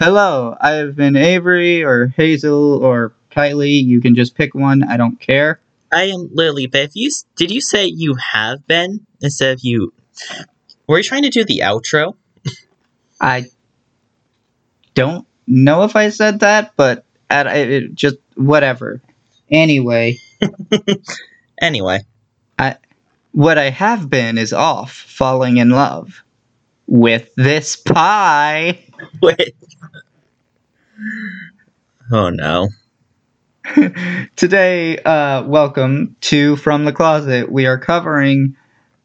Hello, I've been Avory or Hazel or Kylie. You can just pick one. I don't care. I am Lily, but if you did you say you have been instead of you? Were you trying to do the outro? I don't know if I said that, but at, it just whatever. Anyway, anyway, I what I have been is off falling in love with this pie. Wait. Oh no. Today, uh, welcome to From the Closet. We are covering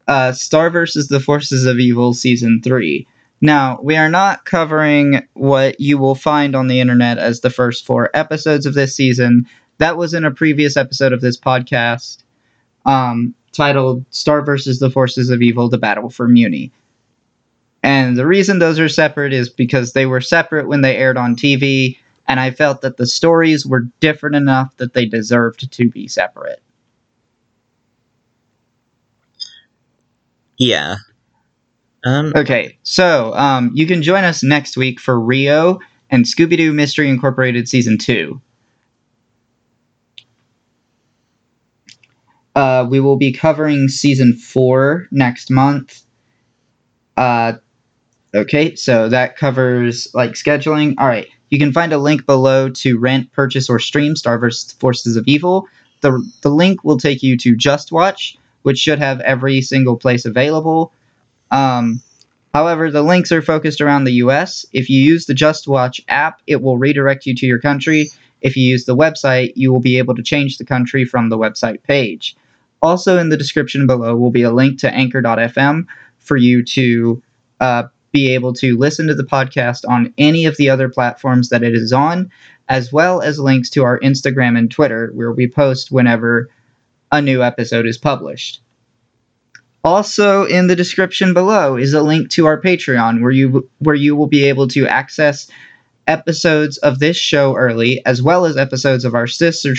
uh, Star versus the Forces of Evil Season 3. Now, we are not covering what you will find on the internet as the first four episodes of this season. That was in a previous episode of this podcast um, titled Star versus the Forces of Evil The Battle for Mewni. And the reason those are separate is because they were separate when they aired on TV and I felt that the stories were different enough that they deserved to be separate. Yeah. Um, okay, so um, you can join us next week for Rio and Scooby Doo Mystery Incorporated Season 2. Uh, we will be covering Season 4 next month. Uh, okay, so that covers like scheduling. All right. You can find a link below to rent, purchase, or stream Star vs. Forces of Evil. The, the link will take you to JustWatch, which should have every single place available. Um, however, the links are focused around the US. If you use the JustWatch app, it will redirect you to your country. If you use the website, you will be able to change the country from the website page. Also, in the description below will be a link to anchor.fm for you to uh, be able to listen to the podcast on any of the other platforms that it is on, as well as links to our Instagram and Twitter, where we post whenever a new episode is published. Also, in the description below is a link to our Patreon, where you where you will be able to access episodes of this show early, as well as episodes of our sister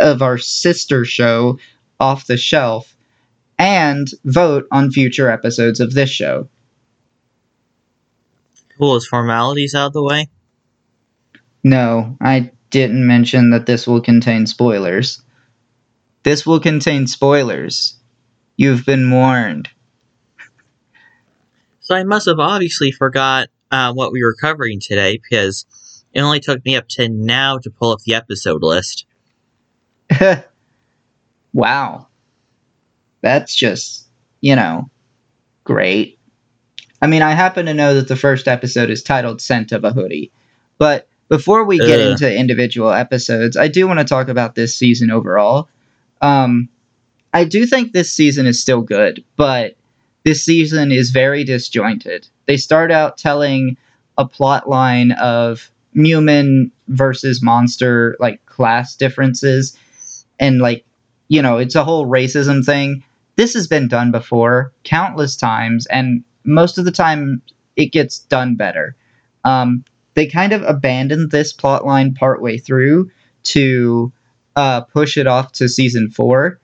of our sister show, Off the Shelf, and vote on future episodes of this show. Cool, is formalities out of the way? No, I didn't mention that this will contain spoilers. This will contain spoilers. You've been warned. So I must have obviously forgot uh, what we were covering today because it only took me up to now to pull up the episode list. wow. That's just, you know, great. I mean, I happen to know that the first episode is titled Scent of a Hoodie. But before we get Ugh. into individual episodes, I do want to talk about this season overall. Um, I do think this season is still good, but this season is very disjointed. They start out telling a plot line of human versus monster, like class differences, and like, you know, it's a whole racism thing. This has been done before countless times, and most of the time it gets done better. Um, they kind of abandoned this plot line partway through to uh, push it off to season four.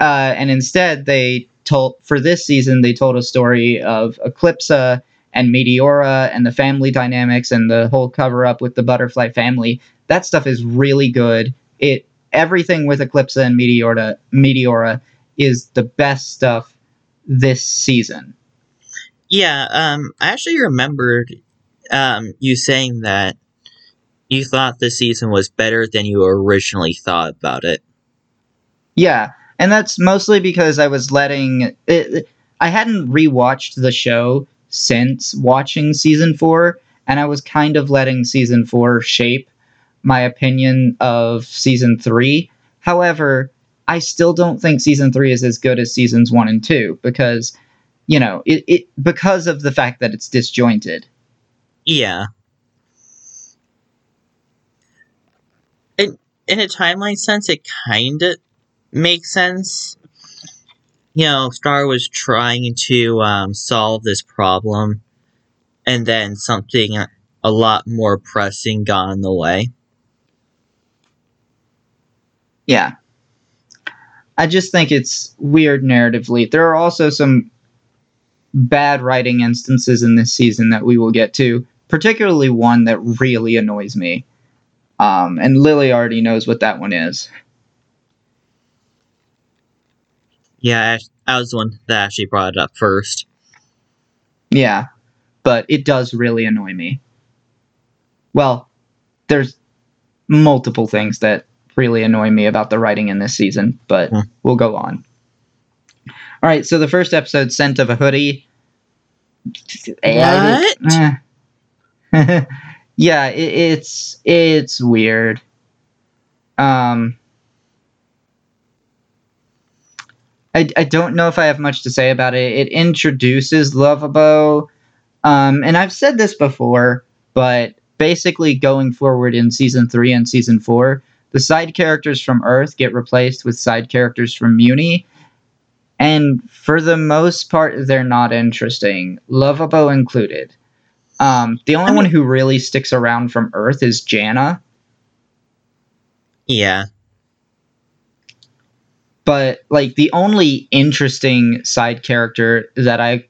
Uh, and instead, they told, for this season, they told a story of Eclipsa and Meteora and the family dynamics and the whole cover up with the butterfly family. That stuff is really good. It everything with Eclipsa and Meteora Meteora is the best stuff this season. Yeah, um, I actually remembered um, you saying that you thought the season was better than you originally thought about it. Yeah, and that's mostly because I was letting it, I hadn't rewatched the show since watching season 4 and I was kind of letting season 4 shape my opinion of season 3. However, I still don't think season 3 is as good as seasons 1 and 2 because you know, it, it because of the fact that it's disjointed. Yeah. In in a timeline sense, it kind of makes sense. You know, Star was trying to um, solve this problem, and then something a lot more pressing got in the way. Yeah. I just think it's weird narratively. There are also some bad writing instances in this season that we will get to. particularly one that really annoys me. Um, and Lily already knows what that one is. Yeah, I, I was the one that actually brought it up first. Yeah, but it does really annoy me. Well, there's multiple things that really annoy me about the writing in this season, but Hmm. we'll go on. All right, so the first episode, "Scent of a Hoodie." What? Yeah, it, it's it's weird. Um, I I don't know if I have much to say about it. It introduces Lovabo, um, and I've said this before, but basically going forward in season three and season four, the side characters from Earth get replaced with side characters from Mewni. And for the most part, they're not interesting, Lovabo included. Um, the only I mean- one who really sticks around from Earth is Janna, Yeah. but like the only interesting side character that I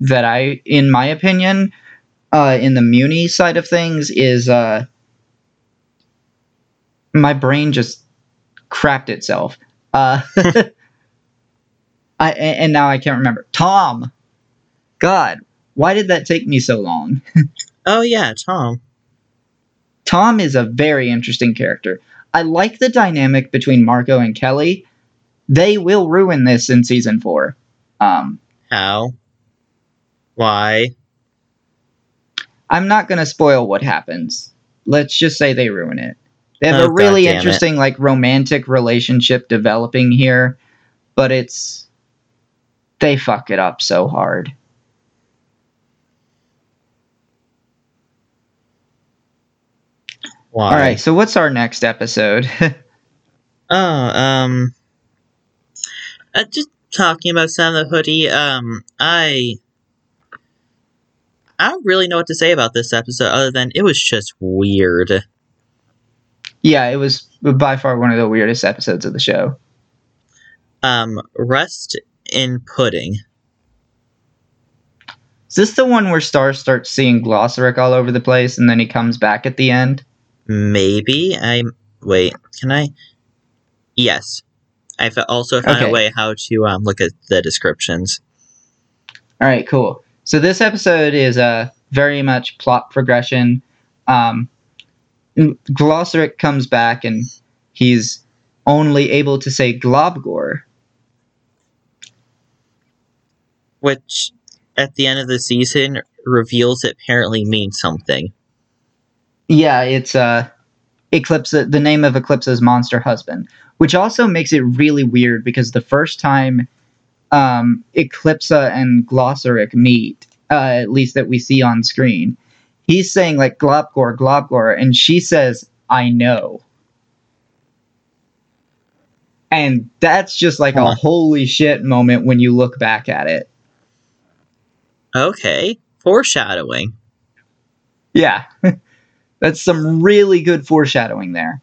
that I, in my opinion, uh, in the Mewni side of things is uh, my brain just crapped itself. Uh, I and now I can't remember. Tom. God, why did that take me so long? Oh yeah, Tom. Tom is a very interesting character. I like the dynamic between Marco and Kelly. They will ruin this in season four. Um, How? Why? I'm not going to spoil what happens. Let's just say they ruin it. They have Oh, a really it. interesting, like, romantic relationship developing here, but it's. They fuck it up so hard. Why? All right, so what's our next episode? Oh, um, uh, just talking about Sam the Hoodie. Um, I, I don't really know what to say about this episode other than it was just weird. yeah, it was by far one of the weirdest episodes of the show. Um, rest in pudding. Is this the one where Star starts seeing Glossaryck all over the place and then he comes back at the end? Maybe I wait. Can I? Yes, I've also found Okay. a way how to um look at the descriptions. All right, cool. So this episode is uh, very much plot progression. Um, Glossaryck comes back and he's only able to say Globgor. Which at the end of the season reveals it apparently means something. Yeah, it's uh, Eclipse. The name of Eclipsa's monster husband, which also makes it really weird because the first time um, Eclipsa and Glossaryck meet, uh, at least that we see on screen, he's saying like Globgor, Globgor, and she says, "I know." And that's just like a holy shit moment when you look back at it. Okay, foreshadowing. Yeah. That's some really good foreshadowing there.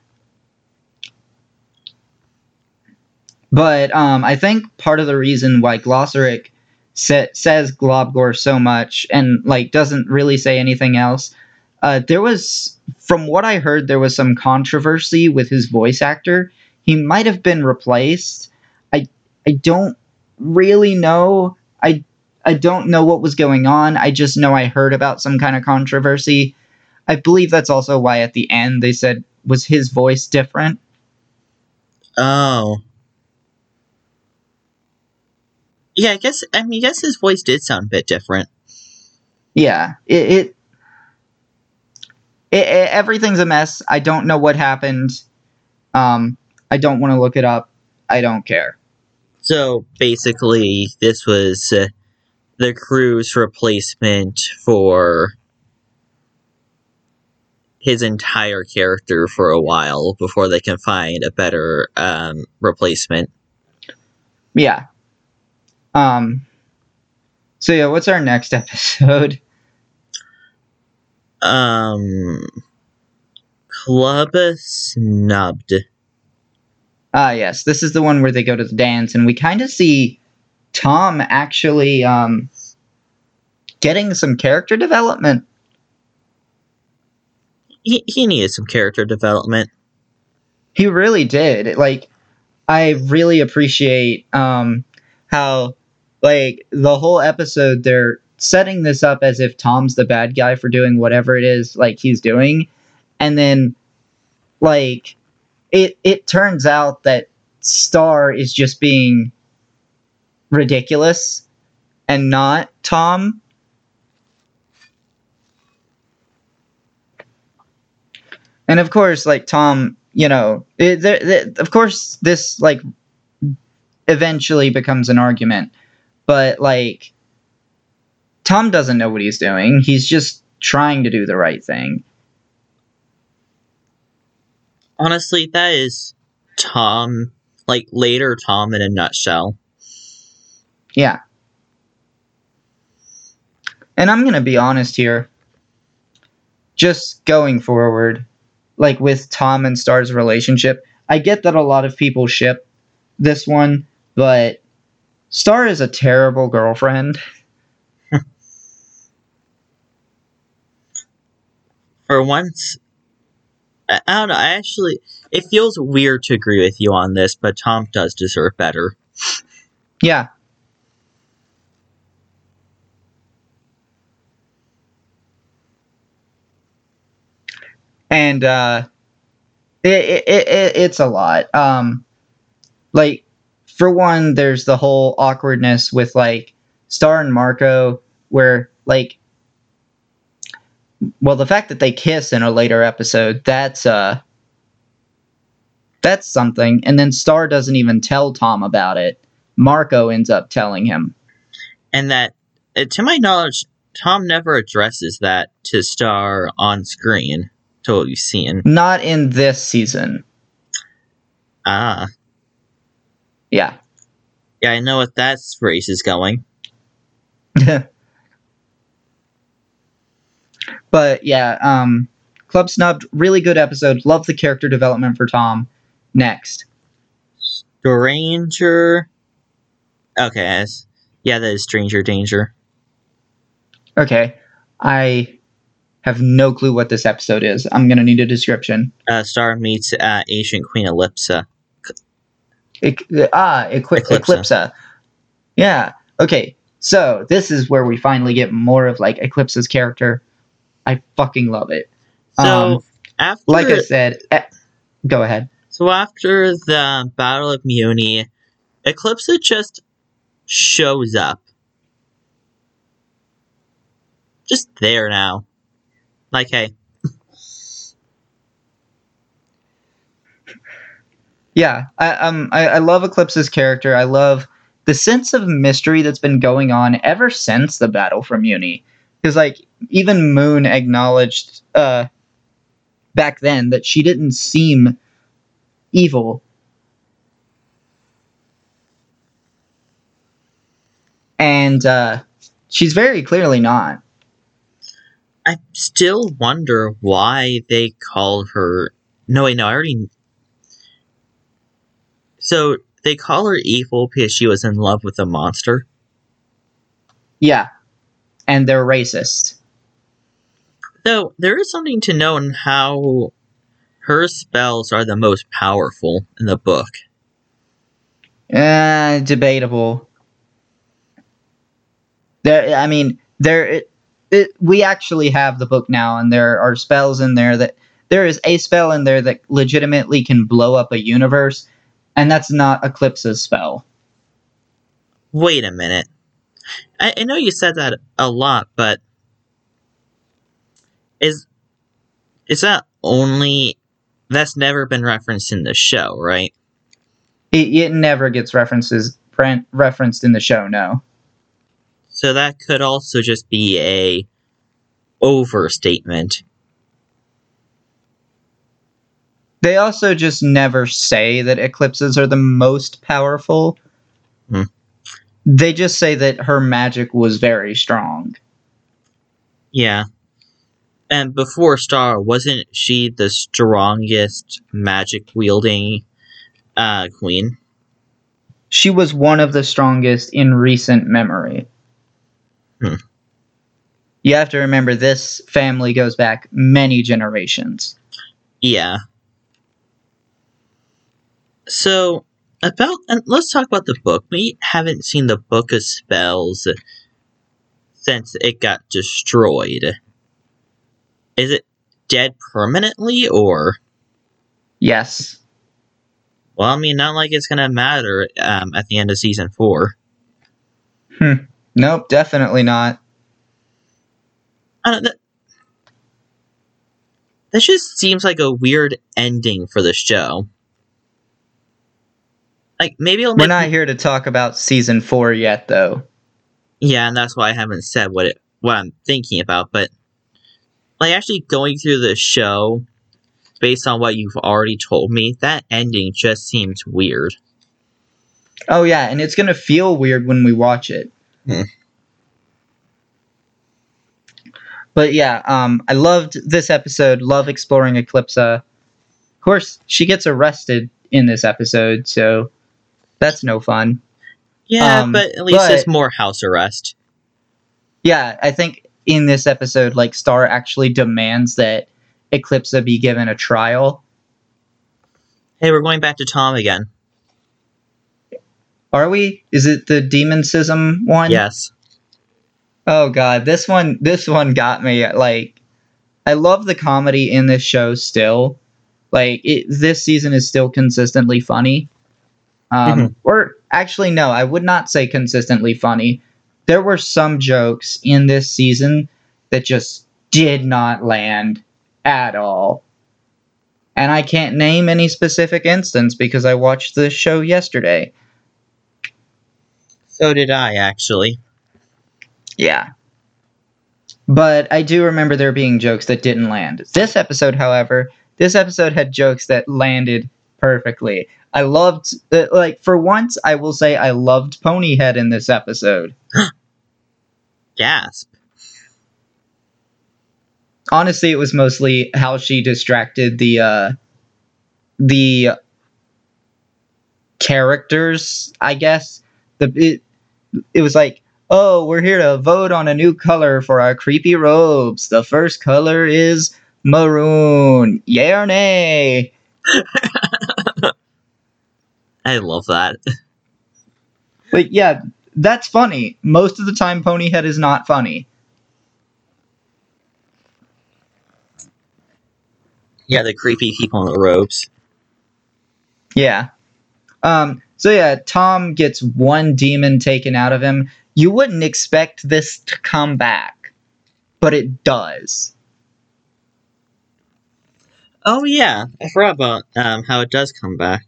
But um, I think part of the reason why Glossaryck sa- says Globgor so much and like doesn't really say anything else, uh, there was, from what I heard, there was some controversy with his voice actor. He might have been replaced. I I don't really know. I I don't know what was going on. I just know I heard about some kind of controversy. I believe that's also why at the end they said was his voice different. Oh. Yeah, I guess I mean I guess his voice did sound a bit different. Yeah, it, it, it, it everything's a mess. I don't know what happened. Um, I don't want to look it up. I don't care. So basically, this was uh, the crew's replacement for his entire character for a while before they can find a better um, replacement. Yeah. Um. So yeah, what's our next episode? Um, Club snubbed. Ah, yes, this is the one where they go to the dance, and we kind of see Tom actually um getting some character development. he, he needed some character development. He really did. Like, I really appreciate um, how, like, the whole episode they're setting this up as if Tom's the bad guy for doing whatever it is like he's doing, and then, like, it it turns out that Star is just being ridiculous and not Tom. And of course, like Tom, you know, it, of course, this like eventually becomes an argument, but like Tom doesn't know what he's doing. He's just trying to do the right thing. Honestly, that is Tom, like later Tom in a nutshell. Yeah. And I'm going to be honest here. Just going forward, like with Tom and Star's relationship, I get that a lot of people ship this one, but Star is a terrible girlfriend. For once, I, I don't know. I actually, it feels weird to agree with you on this, but Tom does deserve better. Yeah. And uh it, it, it it's a lot. Um like for one there's the whole awkwardness with like Star and Marco where like well the fact that they kiss in a later episode that's uh that's something and then Star doesn't even tell Tom about it. Marco ends up telling him. And that, uh, to my knowledge, Tom never addresses that to Star on screen. To what you've seen. Not in this season. Ah, Yeah. yeah, I know what that race is going. but yeah, um Club Snubbed, really good episode. Love the character development for Tom. Next. Stranger. Okay, yeah, that is Stranger Danger. Okay. I have no clue what this episode is. I'm gonna need a description. Uh, Star meets uh, ancient Queen Ellipsa. Ah, Equi- Eclipsa. Eclipsa. Yeah. Okay. So this is where we finally get more of like Eclipsa's character. I fucking love it. So Um, after Like I said, go ahead. So after the Battle of Mewni, Eclipsa just shows up. Just there now. Like, hey, Yeah, I um I, I love Eclipsa's character. I love the sense of mystery that's been going on ever since the battle for Mewni. Because like even Moon acknowledged uh back then that she didn't seem evil. And uh she's very clearly not. I still wonder why they call her. No, wait, no, I already. So they call her evil because she was in love with a monster. Yeah. And they're racist. Though there is something to know in how her spells are the most powerful in the book. Uh, debatable. There, I mean, there. It, it, we actually have the book now, and there are spells in there that there is a spell in there that legitimately can blow up a universe, and that's not Eclipsa's spell. Wait a minute. I, I know you said that a lot, but is is that only that's never been referenced in the show, right? It, it never gets references referenced in the show. No. So that could also just be a overstatement. They also just never say that eclipses are the most powerful. Hmm. They just say that her magic was very strong. Yeah. And before Star, wasn't she the strongest magic wielding uh, queen? She was one of the strongest in recent memory. Hmm. you have to remember this family goes back many generations. Yeah. So about and let's talk about the book. We haven't seen the Book of Spells since it got destroyed. Is it dead permanently or Yes. well, I mean, not like it's gonna matter um, at the end of season four. Nope, definitely not. I don't, that, that just seems like a weird ending for the show. Like maybe We're not here to talk about season four yet, though. Yeah, and that's why I haven't said what it what I'm thinking about, but like actually going through the show based on what you've already told me, that ending just seems weird. Oh yeah, and it's gonna feel weird when we watch it. Hmm. But yeah, um, I loved this episode. Love exploring Eclipsa. Of course, she gets arrested in this episode, so that's no fun. Yeah, Um, but at least but- it's more house arrest. Yeah, I think in this episode, like Star actually demands that Eclipsa be given a trial. Hey, we're going back to Tom again. Are we? Is it the Demoncism one? Yes. Oh god, this one this one got me like I love the comedy in this show still. Like it, this season is still consistently funny. Um Mhm. or actually no, I would not say consistently funny. There were some jokes in this season that just did not land at all. And I can't name any specific instance because I watched the show yesterday. So did I actually. Yeah. But I do remember there being jokes that didn't land. This episode, however, this episode had jokes that landed perfectly. I loved, uh, like, for once, I will say I loved Ponyhead in this episode. Gasp. Honestly, it was mostly how she distracted the, uh, the characters, I guess. The, it, it was like, oh, we're here to vote on a new color for our creepy robes. The first color is maroon. Yay or nay? I love that. But yeah, that's funny. Most of the time, Ponyhead is not funny. Yeah, the creepy people in the robes. Yeah. Um, so yeah, Tom gets one demon taken out of him. You wouldn't expect this to come back, but it does. Oh yeah, I forgot about um, how it does come back.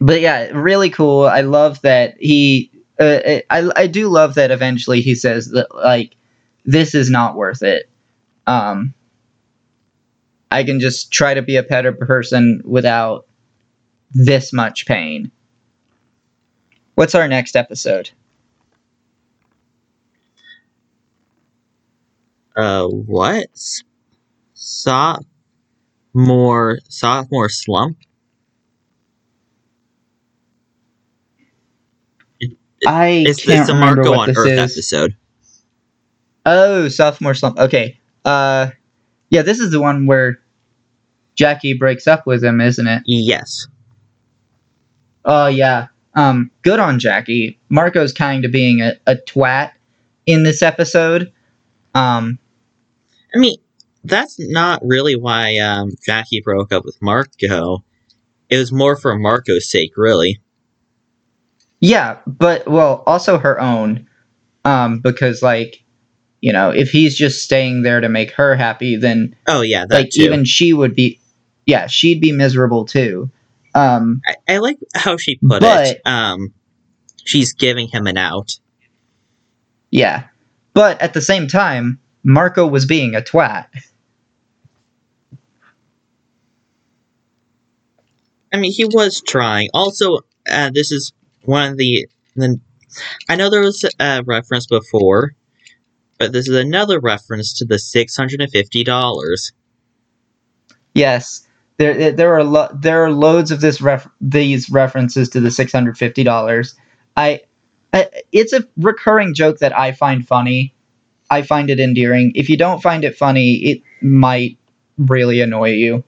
but yeah, really cool. I love that he. Uh, I I do love that eventually he says that like this is not worth it. Um, I can just try to be a better person without this much pain. What's our next episode? Uh, what? Sophomore sophomore slump. I It's, can't it's the remember what on this Earth is. episode. Oh, sophomore slump. Okay. Uh, yeah, this is the one where Jackie breaks up with him, isn't it? Yes. Oh yeah. Um, good on Jackie. Marco's kind of being a, a twat in this episode. Um, I mean, that's not really why um, Jackie broke up with Marco. It was more for Marco's sake, really. yeah, but well, also her own. Um, because like, you know, if he's just staying there to make her happy, then Oh yeah, like too. even she would be, yeah, she'd be miserable too. Um, I, I like how she put But- it. Um, she's giving him an out. yeah, but at the same time, Marco was being a twat. I mean, he was trying. Also, uh, this is one of the. the I know there was a reference before, but this is another reference to the six hundred and fifty dollars. Yes, there there are lo- there are loads of this ref- these references to the six hundred fifty dollars. I, I it's a recurring joke that I find funny. I find it endearing. If you don't find it funny, it might really annoy you.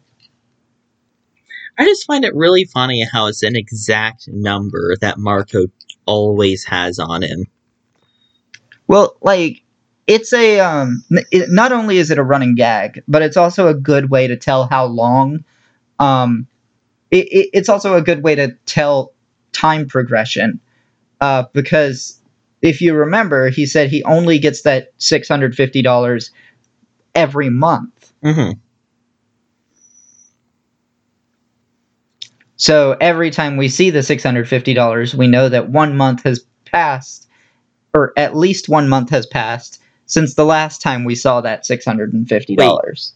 I just find it really funny how it's an exact number that Marco always has on him. Well, like it's a um it, not only is it a running gag, but it's also a good way to tell how long um it, it, it's also a good way to tell time progression uh, because if you remember, he said he only gets that six hundred fifty dollars every month. Mm-hmm. So every time we see the six hundred fifty dollars, we know that one month has passed, or at least one month has passed since the last time we saw that six hundred and fifty dollars.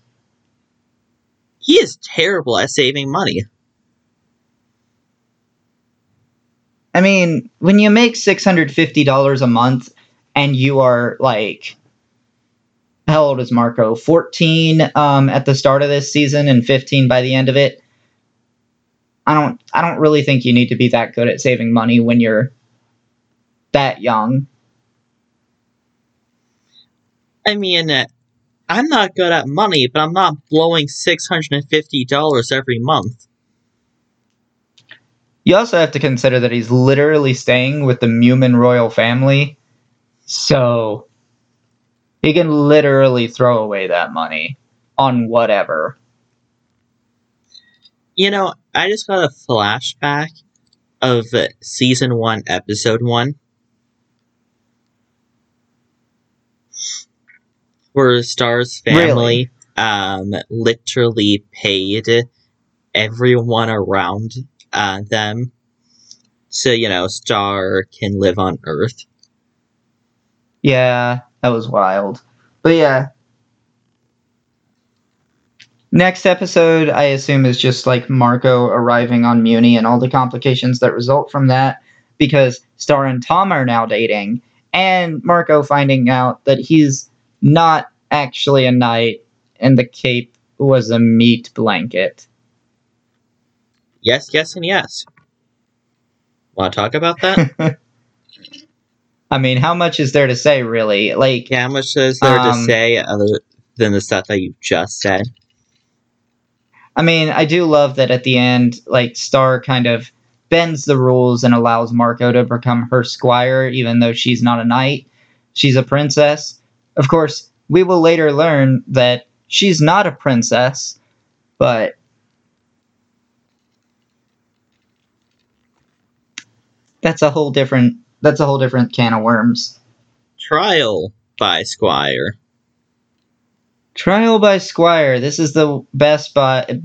He is terrible at saving money. I mean, when you make six hundred fifty dollars a month and you are like, how old is Marco? Fourteen um, at the start of this season and fifteen by the end of it. I don't. I don't really think you need to be that good at saving money when you're that young. I mean, I'm not good at money, but I'm not blowing six hundred and fifty dollars every month. You also have to consider that he's literally staying with the Mewman royal family, so he can literally throw away that money on whatever. You know, I just got a flashback of season one, episode one, where Star's family Really? um literally paid everyone around uh, them so you know Star can live on Earth. Yeah, that was wild. But yeah. Next episode, I assume, is just like Marco arriving on Mewni and all the complications that result from that because Star and Tom are now dating, and Marco finding out that he's not actually a knight and the cape was a meat blanket. Yes, yes, and yes. Want to talk about that? I mean, how much is there to say, really? Like, yeah, how much is there to Um, say other than the stuff that you just said? I mean, I do love that at the end, like Star kind of bends the rules and allows Marco to become her squire, even though she's not a knight. She's a princess. Of course, we will later learn that she's not a princess, but that's a whole different that's a whole different can of worms. Trial by Squire. Trial by Squire. This is the best by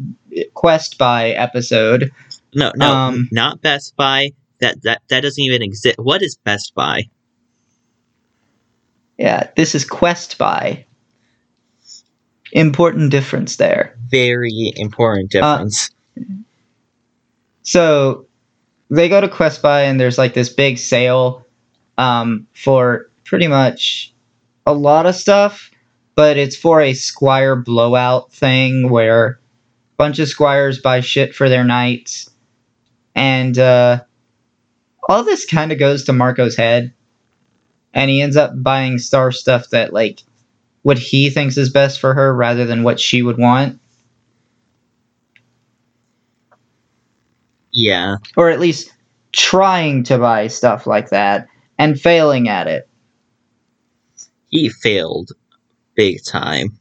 Quest Buy episode. No, no, Um, not Best Buy. That that that doesn't even exist. What is Best Buy? Yeah, this is Quest Buy. Important difference there. Very important Uh, difference. So they go to Quest Buy and there's like this big sale um, for pretty much a lot of stuff, but it's for a squire blowout thing where a bunch of squires buy shit for their knights. And uh, all this kind of goes to Marco's head. And he ends up buying star stuff that, like, what he thinks is best for her rather than what she would want. yeah, or at least trying to buy stuff like that and failing at it. he failed big time.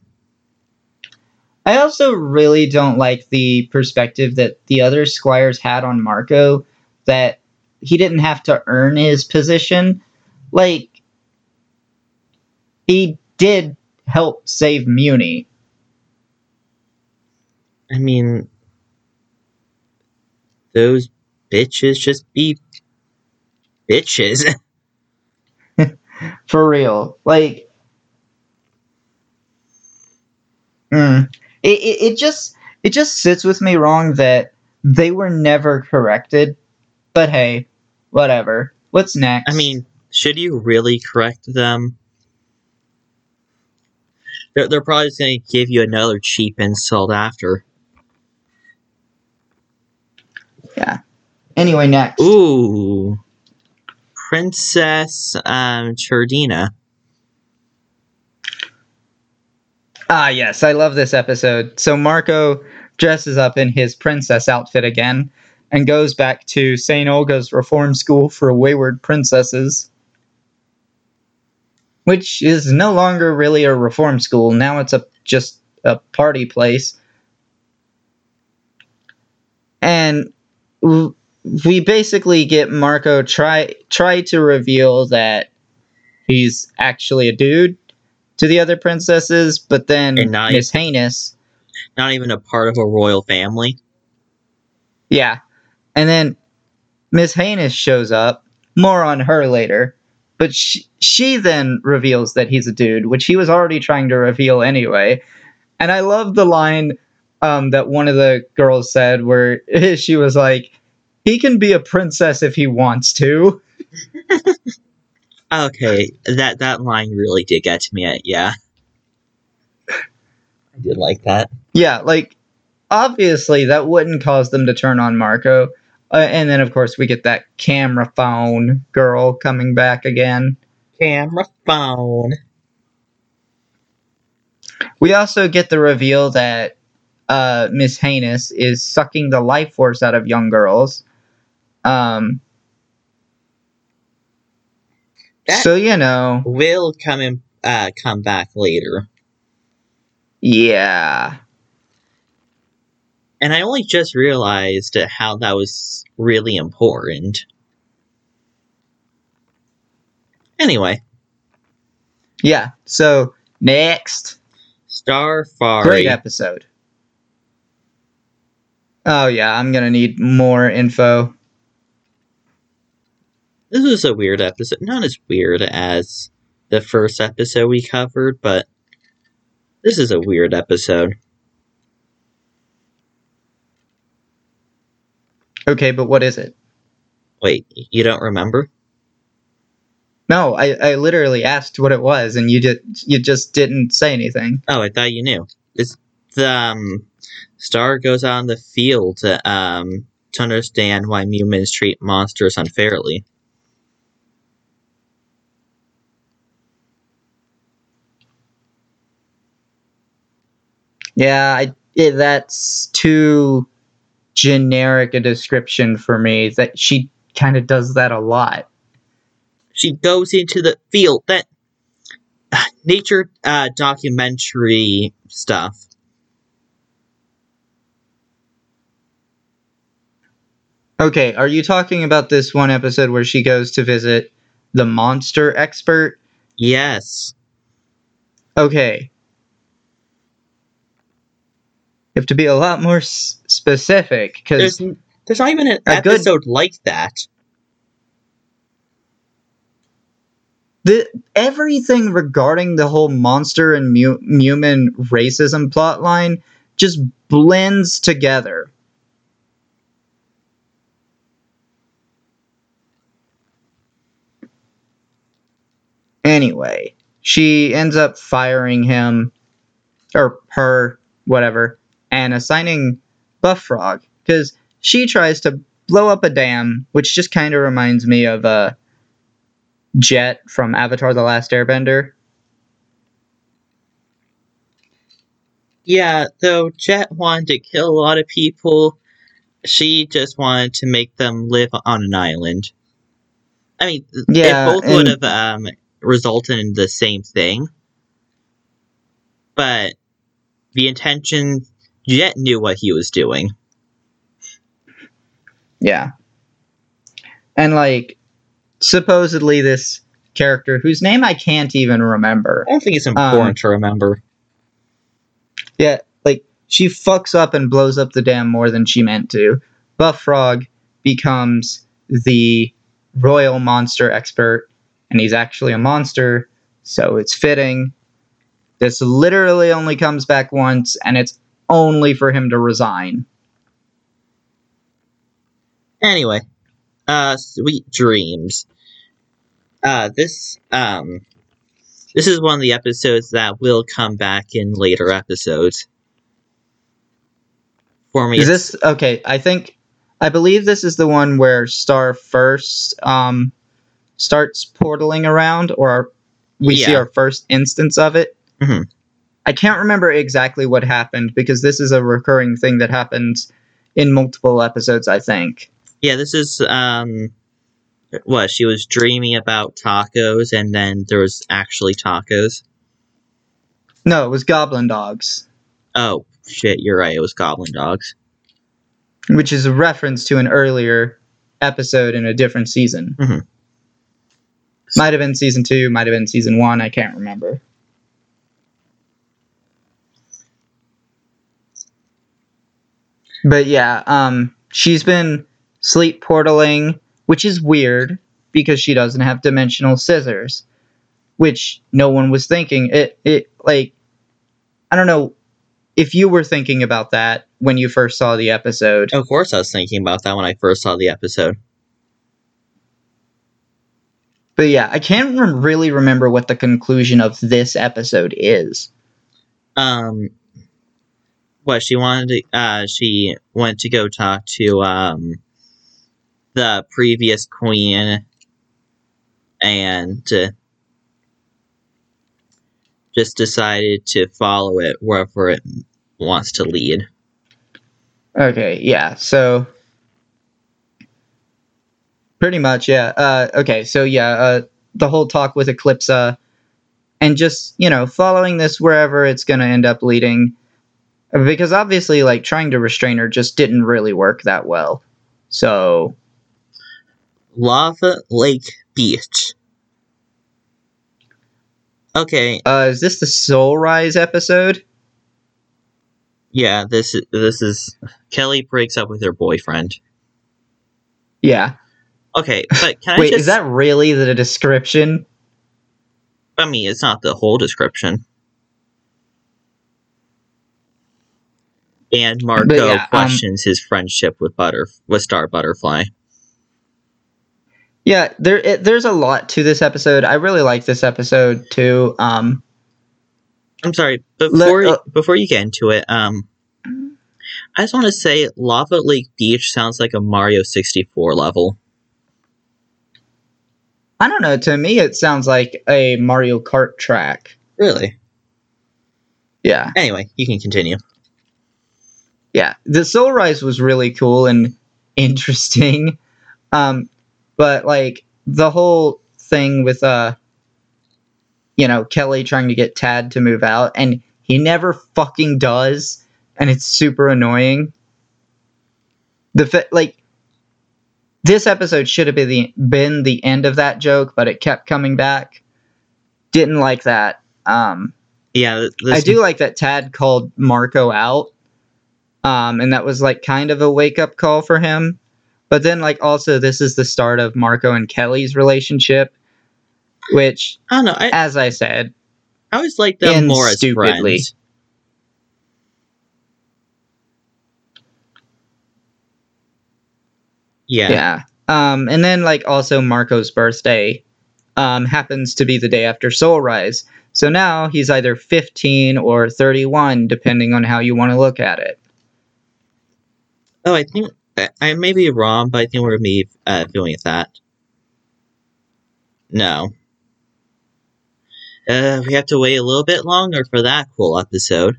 I also really don't like the perspective that the other squires had on Marco that he didn't have to earn his position. Like, he did help save Mewni. I mean, those bitches just be bitches. For real. Like, mm, it, it, it just it just sits with me wrong that they were never corrected. But hey, whatever. What's next? I mean, should you really correct them? They're, they're probably just going to give you another cheap insult after. Yeah. Anyway, next. Ooh. Princess um Turdina. Ah, yes, I love this episode. So Marco dresses up in his princess outfit again and goes back to St. Olga's Reform School for Wayward Princesses, which is no longer really a reform school. Now it's a just a party place. And we basically get Marco try try to reveal that he's actually a dude to the other princesses, but then Miss Heinous, Not even a part of a royal family. yeah, and then Miss Heinous shows up. More on her later, but she, she then reveals that he's a dude, which he was already trying to reveal anyway. And I love the line um, that one of the girls said, where she was like, "He can be a princess if he wants to." Okay, that that line really did get to me. Yeah, I did like that. Yeah, like obviously that wouldn't cause them to turn on Marco. Uh, and then of course we get that camera phone girl coming back again. Camera phone. We also get the reveal that uh, Miss Heinous is sucking the life force out of young girls. Um, That- so you know, Will come in, uh, come back later, yeah, and I only just realized how that was really important. Anyway, yeah. So next, Starfari. great episode. Oh yeah, I'm gonna need more info. This was a weird episode. Not as weird as the first episode we covered, but this is a weird episode. Okay, but what is it? Wait, you don't remember? No, I, I literally asked what it was, and you did you just didn't say anything. Oh, I thought you knew. It's the um, Star goes out in the field to, um, to understand why humans treat monsters unfairly. Yeah, I that's too generic a description for me. That she kind of does that a lot. She goes into the field that nature uh, documentary stuff. Okay, are you talking about this one episode where she goes to visit the monster expert? Yes. Okay. You have to be a lot more s- specific because There's there's not even an A good- episode like that. the everything regarding the whole monster and mu- human racism plotline just blends together. Anyway, she ends up firing him or her, whatever, and assigning Buff Frog because she tries to blow up a dam, which just kind of reminds me of uh, Jet from Avatar: The Last Airbender. Yeah, though Jet wanted to kill a lot of people, she just wanted to make them live on an island. I mean, Yeah, both would have um, resulted in the same thing, but the intention, Jet knew what he was doing. Yeah. And like supposedly this character whose name I can't even remember. I don't think it's important to remember. Yeah, like she fucks up and blows up the dam more than she meant to. Buff Frog becomes the royal monster expert and he's actually a monster, so it's fitting. This literally only comes back once and it's only for him to resign. Anyway, uh, Sweet Dreams. Uh, this, um, this is one of the episodes that will come back in later episodes. For me, Is this okay? I think I believe this is the one where Star first um, starts portaling around, or our, we see our first instance of it. Mhm. I can't remember exactly what happened because this is a recurring thing that happens in multiple episodes. I think. Yeah, this is um what she was dreaming about tacos and then there was actually tacos. No, it was Goblin Dogs, Oh shit, you're right, it was goblin dogs. which is a reference to an earlier episode in a different season. Mhm. Might have been season two, might have been season one. I can't remember. But yeah, um, she's been sleep portaling, which is weird because she doesn't have dimensional scissors, which no one was thinking. It it like I don't know if you were thinking about that when you first saw the episode. Of course I was thinking about that when I first saw the episode. But yeah, I can't rem- really remember what the conclusion of this episode is. Um what she wanted to uh she went to go talk to um the previous queen and uh, just decided to follow it wherever it wants to lead. Okay, yeah. So pretty much, yeah. Uh, okay, so yeah, uh, the whole talk with Eclipsa, and just you know following this wherever it's going to end up leading, because obviously, like trying to restrain her just didn't really work that well. So Lava Lake Beach. Okay, uh, is this the Soul Rise episode? yeah, this is this is Kelly breaks up with her boyfriend. Yeah. Okay, but can I Wait, just is that really the description? I mean, it's not the whole description. And Marco yeah, um, questions his friendship with Butter with Star Butterfly. Yeah, there it, there's a lot to this episode. I really like this episode too. Um, I'm sorry, before uh, before you get into it, um, I just want to say Lava Lake Beach sounds like a Mario 64 level. I don't know. To me, it sounds like a Mario Kart track. Really? Yeah, Anyway, you can continue. Yeah. The Soul Rise was really cool and interesting, um, but like the whole thing with uh, you know, Kelly trying to get Tad to move out, and he never fucking does, and it's super annoying. The fa- like. This episode should have been the, been the end of that joke, but it kept coming back. Didn't like that. Um, Yeah, this, I do like that Tad called Marco out. Um, and that was like kind of a wake up call for him. But then, like, also, this is the start of Marco and Kelly's relationship, which, I don't know. I, as I said, I always like them more as stupidly. friends. Yeah. yeah. Um, and then, like, also, Marco's birthday um, happens to be the day after Soul Rise. So now he's either 15 or 31, depending on how you want to look at it. Oh, I think I, may be wrong, but I think we're be uh, doing that. No. Uh, we have to wait a little bit longer for that cool episode.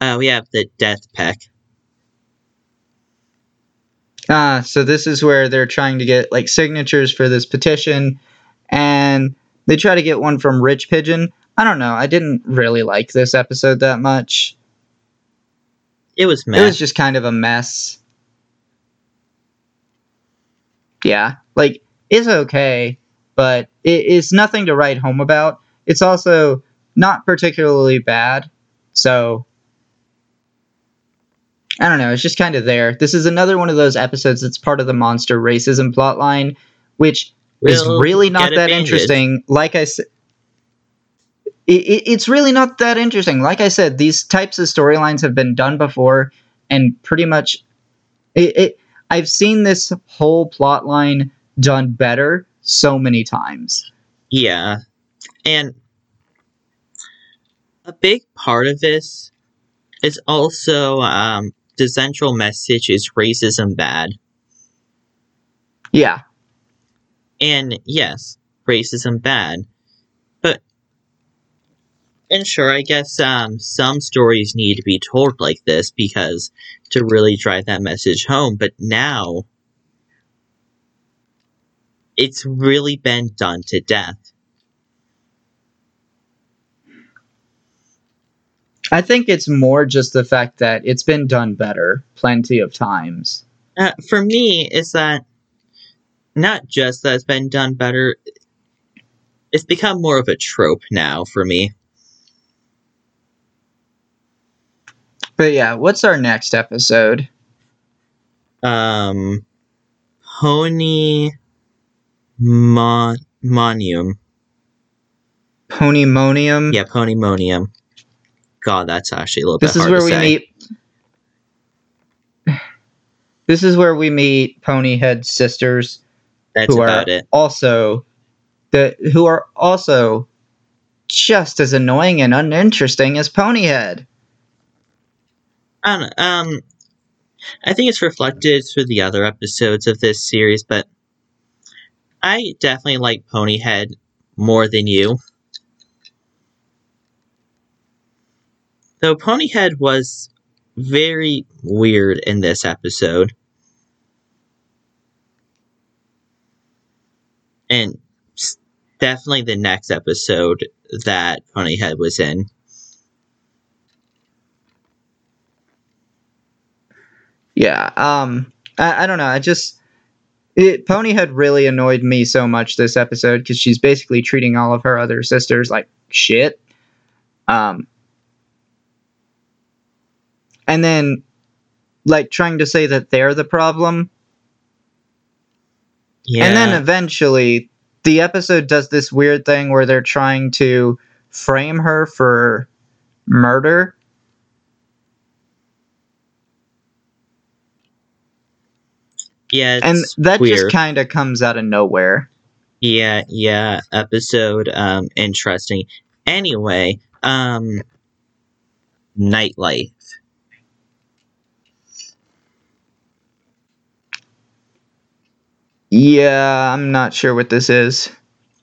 Uh, we have the Death Peck. Ah, so this is where they're trying to get like signatures for this petition, and they try to get one from Rich Pigeon. I don't know. I didn't really like this episode that much. It was It was just kind of a mess. Yeah, like it's okay, but it, it's nothing to write home about. It's also not particularly bad, so I don't know. It's just kind of there. This is another one of those episodes that's part of the monster racism plotline, which is We'll really not that interesting. Like I said, it, it, it's really not that interesting. Like I said, these types of storylines have been done before, and pretty much, it, it. I've seen this whole plot line done better so many times. Yeah. And a big part of this is also um, the central message is racism bad. Yeah. And yes, racism bad. And sure, I guess um, some stories need to be told like this because to really drive that message home. But now it's really been done to death. I think it's more just the fact that it's been done better plenty of times. Uh, for me, is that not just that it's been done better, it's become more of a trope now for me. But yeah, what's our next episode? Um, Pony Mon- Monium. Ponymonium. Yeah, Ponymonium. God, that's actually a little This bit is where we meet. This is where we meet Ponyhead sisters, That's who about are it. also the who are also just as annoying and uninteresting as Ponyhead. I um, I think it's reflected through the other episodes of this series, but I definitely like Ponyhead more than you. Though Ponyhead was very weird in this episode. And definitely the next episode that Ponyhead was in. Yeah. Um. I, I don't know. I just it, Pony had really annoyed me so much this episode because she's basically treating all of her other sisters like shit. Um. And then, like trying to say that they're the problem, Yeah. and then eventually the episode does this weird thing where they're trying to frame her for murder. Yeah, and that weird. just kind of comes out of nowhere. Yeah, yeah, episode um interesting. Anyway, um Nightlife. Yeah, I'm not sure what this is.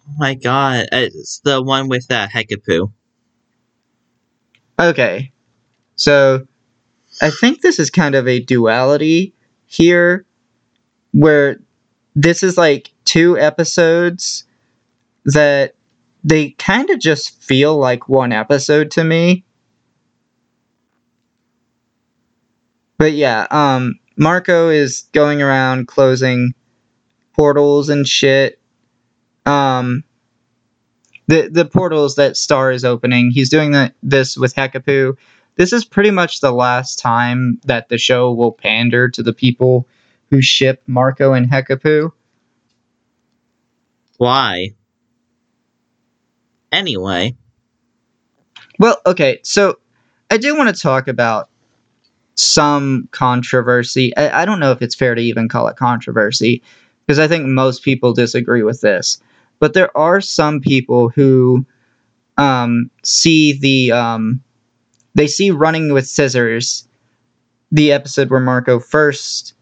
Oh my god, it's the one with that uh, Hekapoo. Okay. So I think this is kind of a duality here where this is like two episodes that they kind of just feel like one episode to me. But yeah, um Marco is going around closing portals and shit. Um the the portals that Star is opening. He's doing that this with Hekapoo. This is pretty much the last time that the show will pander to the people who ship Marco and Hekapoo. Why? Anyway, Well, okay, so I do want to talk about some controversy. I, I don't know if it's fair to even call it controversy because I think most people disagree with this. But there are some people who um, see the um, they see running with scissors, the episode where Marco first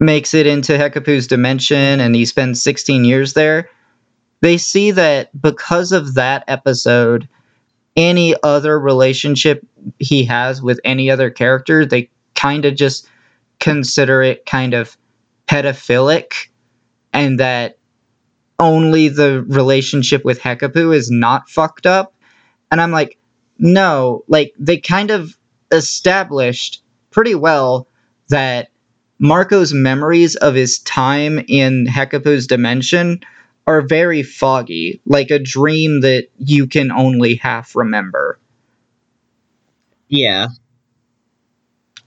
makes it into Hekapoo's dimension and he spends 16 years there. They see that because of that episode, any other relationship he has with any other character, they kind of just consider it kind of pedophilic and that only the relationship with Hekapoo is not fucked up. And I'm like, no, like they kind of established pretty well that Marco's memories of his time in Hekapoo's dimension are very foggy, like a dream that you can only half remember. yeah,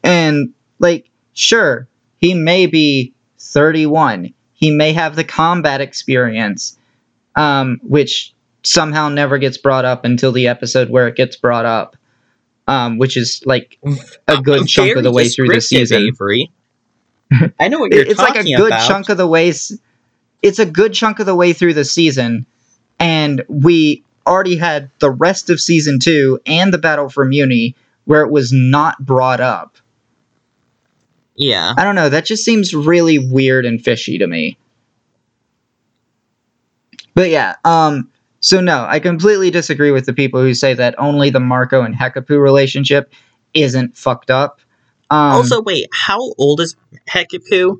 And, like, sure, he may be 31. He may have the combat experience, um, which somehow never gets brought up until the episode where it gets brought up, um, which is, like, a good chunk of the way through the season. Avory. I know what you're it's like a good about. chunk of the way it's a good chunk of the way through the season and we already had the rest of season two and the battle for Mewni where it was not brought up Yeah. I don't know. That just seems really weird and fishy to me. But yeah, um, so no, I completely disagree with the people who say that only the Marco and Hekapoo relationship isn't fucked up. Um, also, wait, how old is Hekapoo?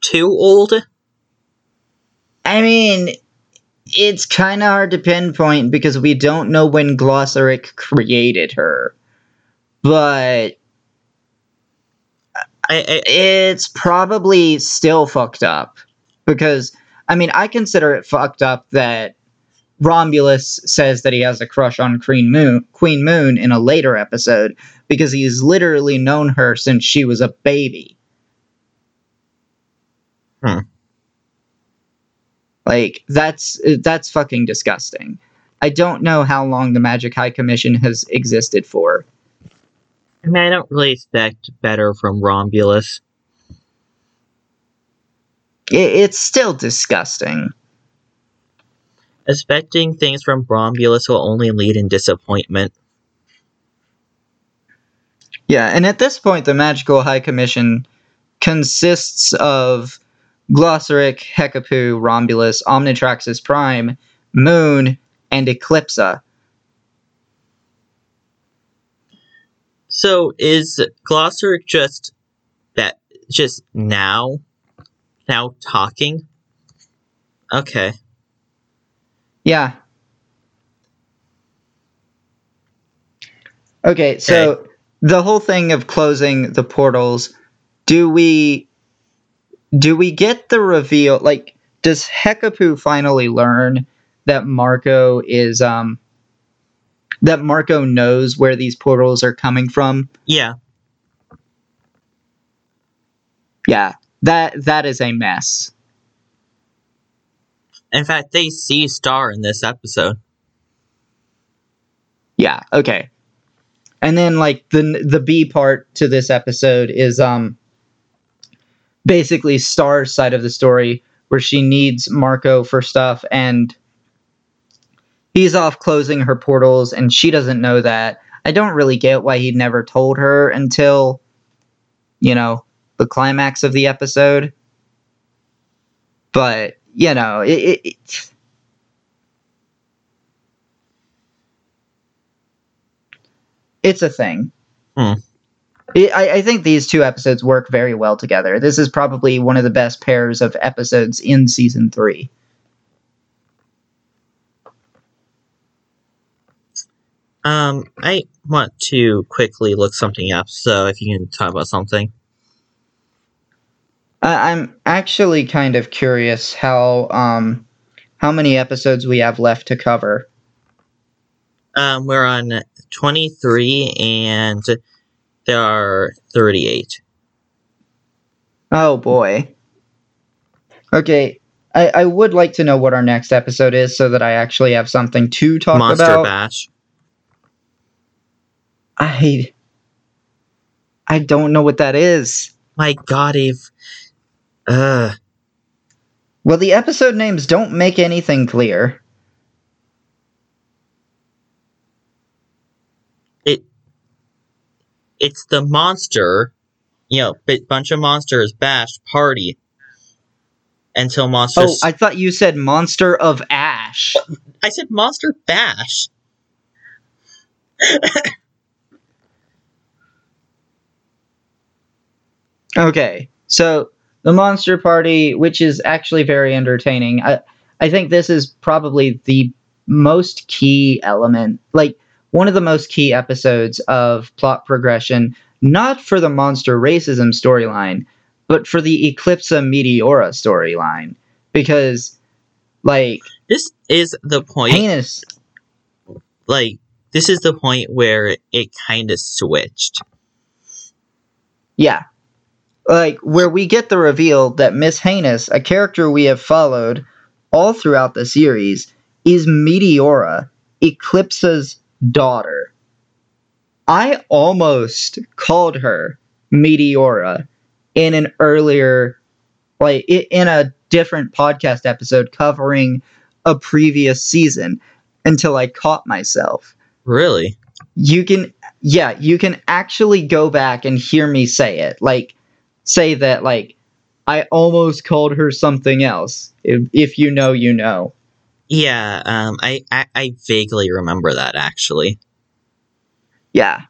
Too old? I mean, it's kind of hard to pinpoint because we don't know when Glossaryck created her, but I, I, it's probably still fucked up because I mean I consider it fucked up that Rhombulus says that he has a crush on Queen Moon, Queen Moon in a later episode because he's literally known her since she was a baby. Hmm. Like that's that's fucking disgusting. I don't know how long the Magic High Commission has existed for. I mean, I don't really expect better from Rhombulus. It, it's still disgusting. Expecting things from Rhombulus will only lead in disappointment. Yeah, and at this point, the Magical High Commission consists of Glossaryck, Hekapoo, Rhombulus, Omnitraxus Prime, Moon, and Eclipsa. So is Glossaryck just that just now now talking? Okay. Yeah. Okay, so Okay. the whole thing of closing the portals, do we do we get the reveal like does Hekapoo finally learn that Marco is um that Marco knows where these portals are coming from? Yeah. Yeah. That that is a mess. In fact, they see Star in this episode. Yeah, okay. And then like the the B part to this episode is um basically Star's side of the story where she needs Marco for stuff and he's off closing her portals and she doesn't know that. I don't really get why he never told her until you know, the climax of the episode. But, you know, it, it, it it's a thing. Hmm. It, I, I think these two episodes work very well together. This is probably one of the best pairs of episodes in season three. Um, I want to quickly look something up. So if you can talk about something. I, I'm actually kind of curious how um how many episodes we have left to cover. Um, we're on twenty three, and there are thirty eight. Oh boy. Okay, I, I would like to know what our next episode is so that I actually have something to talk Monster about. Monster Bash. I I don't know what that is. My God, Eve. Uh, Well, the episode names don't make anything clear. it. It's the monster. You know, bunch of monsters bash party until monsters Oh. I thought you said Monster of Ash. I said monster bash. Okay, so the Monster Party, which is actually very entertaining. I I think this is probably the most key element, like one of the most key episodes of plot progression, not for the monster racism storyline, but for the Eclipsa Meteora storyline, because like This is the point. heinous like this is the point where it, it kind of switched. Yeah. Like where we get the reveal that Miss Heinous, a character we have followed all throughout the series, is Meteora, Eclipsa's daughter. I almost called her Meteora in an earlier like in a different podcast episode covering a previous season until I caught myself Really? you can yeah you can actually go back and hear me say it like say that like I almost called her something else. If, if you know, you know. Yeah, um, I, I I vaguely remember that actually. Yeah.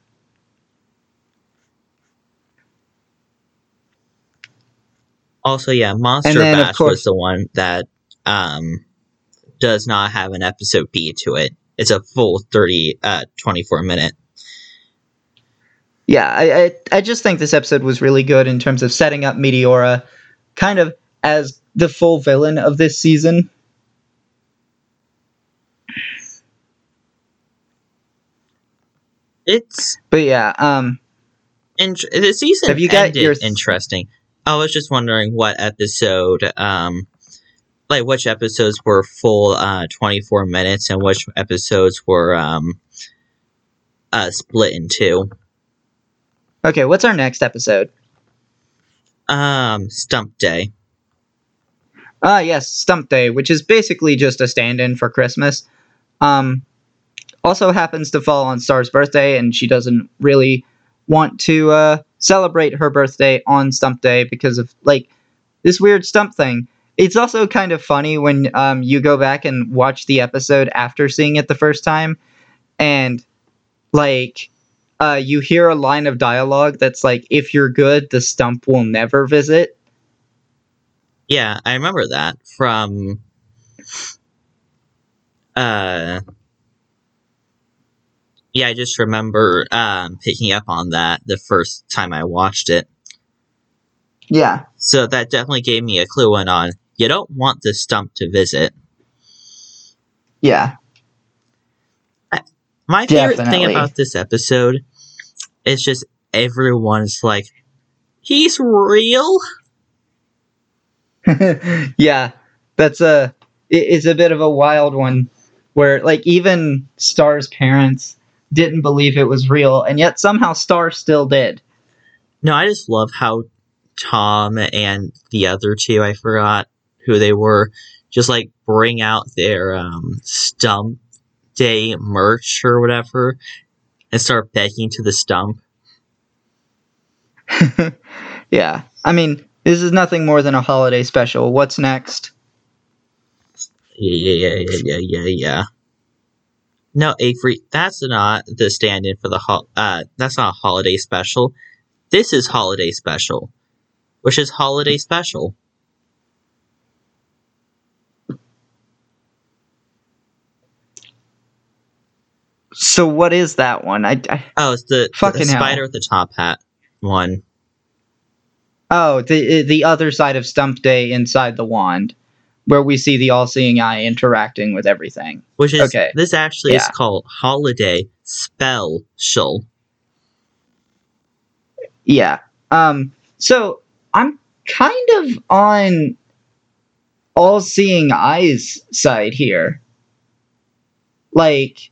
Also, yeah, Monster Bash course- was the one that um does not have an episode B to it. It's a full 30 uh 24 minute. Yeah, I, I I just think this episode was really good in terms of setting up Meteora kind of as the full villain of this season. It's But yeah, um int- the season Have you got ended your- interesting. I was just wondering what episode um like which episodes were full uh 24 minutes and which episodes were um uh split in two. Okay, what's our next episode? Um Stump Day. Ah, yes, Stump Day, which is basically just a stand-in for Christmas. Um, also happens to fall on Star's birthday, and she doesn't really want to uh, celebrate her birthday on Stump Day because of like this weird stump thing. It's also kind of funny when um, you go back and watch the episode after seeing it the first time, and like uh, you hear a line of dialogue that's like, "If you're good, the stump will never visit." Yeah, I remember that from uh Yeah, I just remember um picking up on that the first time I watched it. Yeah. So that definitely gave me a clue in on you don't want the stump to visit. Yeah. My favorite thing about this episode is just everyone's like, he's real. yeah, that's a it- it's a bit of a wild one where like even Star's parents didn't believe it was real, and yet somehow Star still did. No, I just love how Tom and the other two, I forgot who they were, just like bring out their um, stump day merch or whatever and start begging to the stump. yeah, I mean this is nothing more than a holiday special. What's next? Yeah, yeah, yeah, yeah, yeah, yeah. No, Avory, that's not the stand-in for the hol- uh that's not a holiday special. This is holiday special. Which is holiday special. So what is that one? I, I Oh, it's the, the Fucking hell. spider with the top hat one. oh the the other side of Stump Day inside the wand, where we see the all-seeing eye interacting with everything. Which is Okay. this actually is called holiday spell shul. Yeah. Um. So I'm kind of on all seeing eyes side here. Like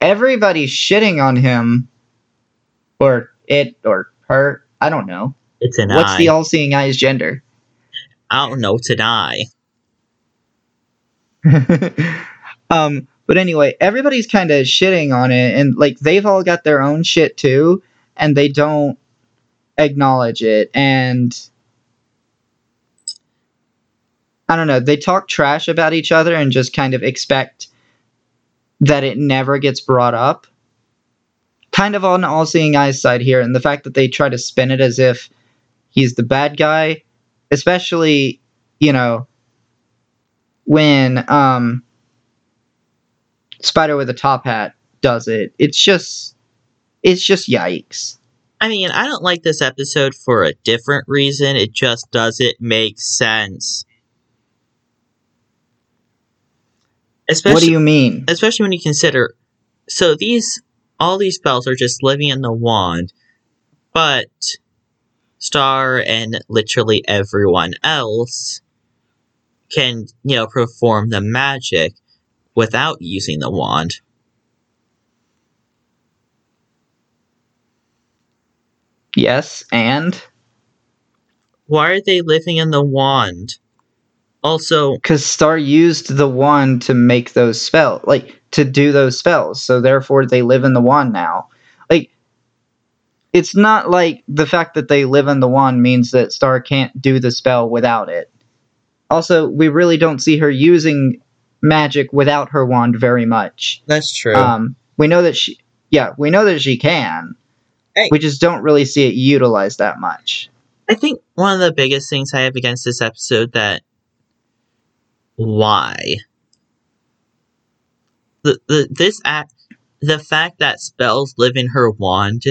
everybody's shitting on him or it or her. I don't know. It's an What's eye. the all seeing eyes gender? I don't know. It's an eye. um but anyway, everybody's kind of shitting on it and like they've all got their own shit too and they don't acknowledge it and I don't know, they talk trash about each other and just kind of expect that it never gets brought up. Kind of on all seeing eyes side here and the fact that they try to spin it as if he's the bad guy, especially, you know, when um Spider with a top hat does it. It's just it's just yikes. I mean, I don't like this episode for a different reason. It just doesn't make sense. Especially, what do you mean? especially when you consider, so these all these spells are just living in the wand, but Star and literally everyone else can you know perform the magic without using the wand. Yes, and Why are they living in the wand? Also, because Star used the wand to make those spells, like to do those spells, so therefore they live in the wand now. Like, it's not like the fact that they live in the wand means that Star can't do the spell without it. Also, we really don't see her using magic without her wand very much. That's true. Um, we know that she, yeah, we know that she can. Hey. We just don't really see it utilized that much. I think one of the biggest things I have against this episode that why the, the this act the fact that spells live in her wand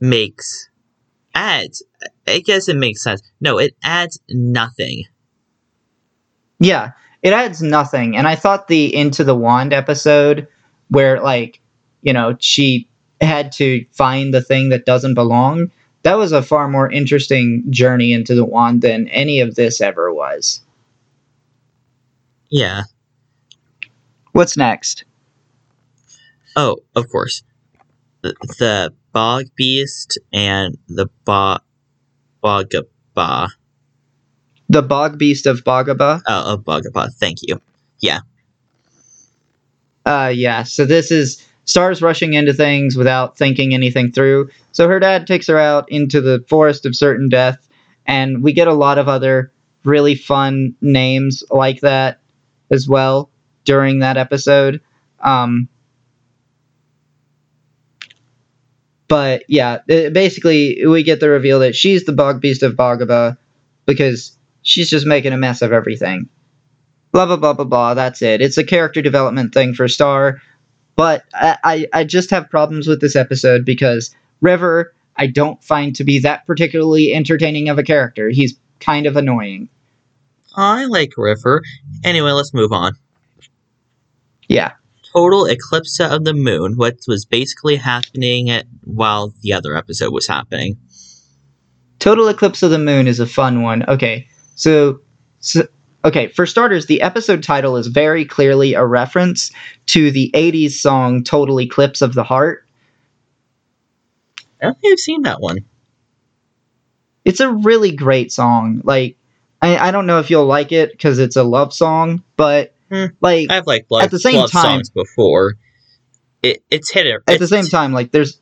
makes adds I guess it makes sense. No, it adds nothing. Yeah, it adds nothing. And I thought the Into the Wand episode, where like, you know, she had to find the thing that doesn't belong, that was a far more interesting journey into the wand than any of this ever was. Yeah. What's next? Oh, of course. The, the bog beast and the bog bogaba. The Bog Beast of Bogaba. Oh, of bogaba. Thank you. Yeah. Uh, yeah. So this is Stars rushing into things without thinking anything through. So her dad takes her out into the forest of certain death, and we get a lot of other really fun names like that as well during that episode. Um, but yeah, it- basically we get the reveal that she's the Bog Beast of Bogaba because she's just making a mess of everything blah blah blah blah blah. That's it. It's a character development thing for Star, but I, I I just have problems with this episode because River I don't find to be that particularly entertaining of a character. He's kind of annoying. I like River. Anyway, let's move on. Yeah, Total eclipse of the moon, what was basically happening at, while the other episode was happening. Total Eclipse of the Moon is a fun one. Okay, so, so okay for starters, the episode title is very clearly a reference to the '80s song "Total Eclipse of the Heart." I don't think I've seen that one. It's a really great song. Like, I, I don't know if you'll like it because it's a love song, but Hmm. like I've liked love, At the same love time- songs before. It, it's hit or at the same time, like there's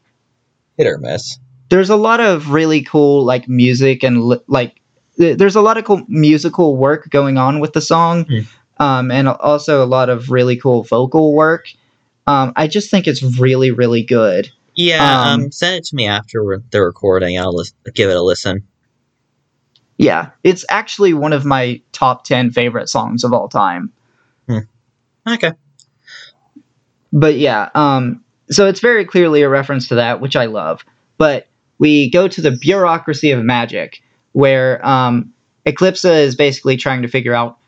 hit or miss. there's a lot of really cool like music and like there's a lot of cool musical work going on with the song, Hmm. um, and also a lot of really cool vocal work. Um, I just think it's really really good. Yeah, um, Um, send it to me after the recording. I'll lis- give it a listen. Yeah, it's actually one of my top ten favorite songs of all time. Okay. but yeah, um, so it's very clearly a reference to that, which I love. But we go to the bureaucracy of magic, where um, Eclipsa is basically trying to figure out.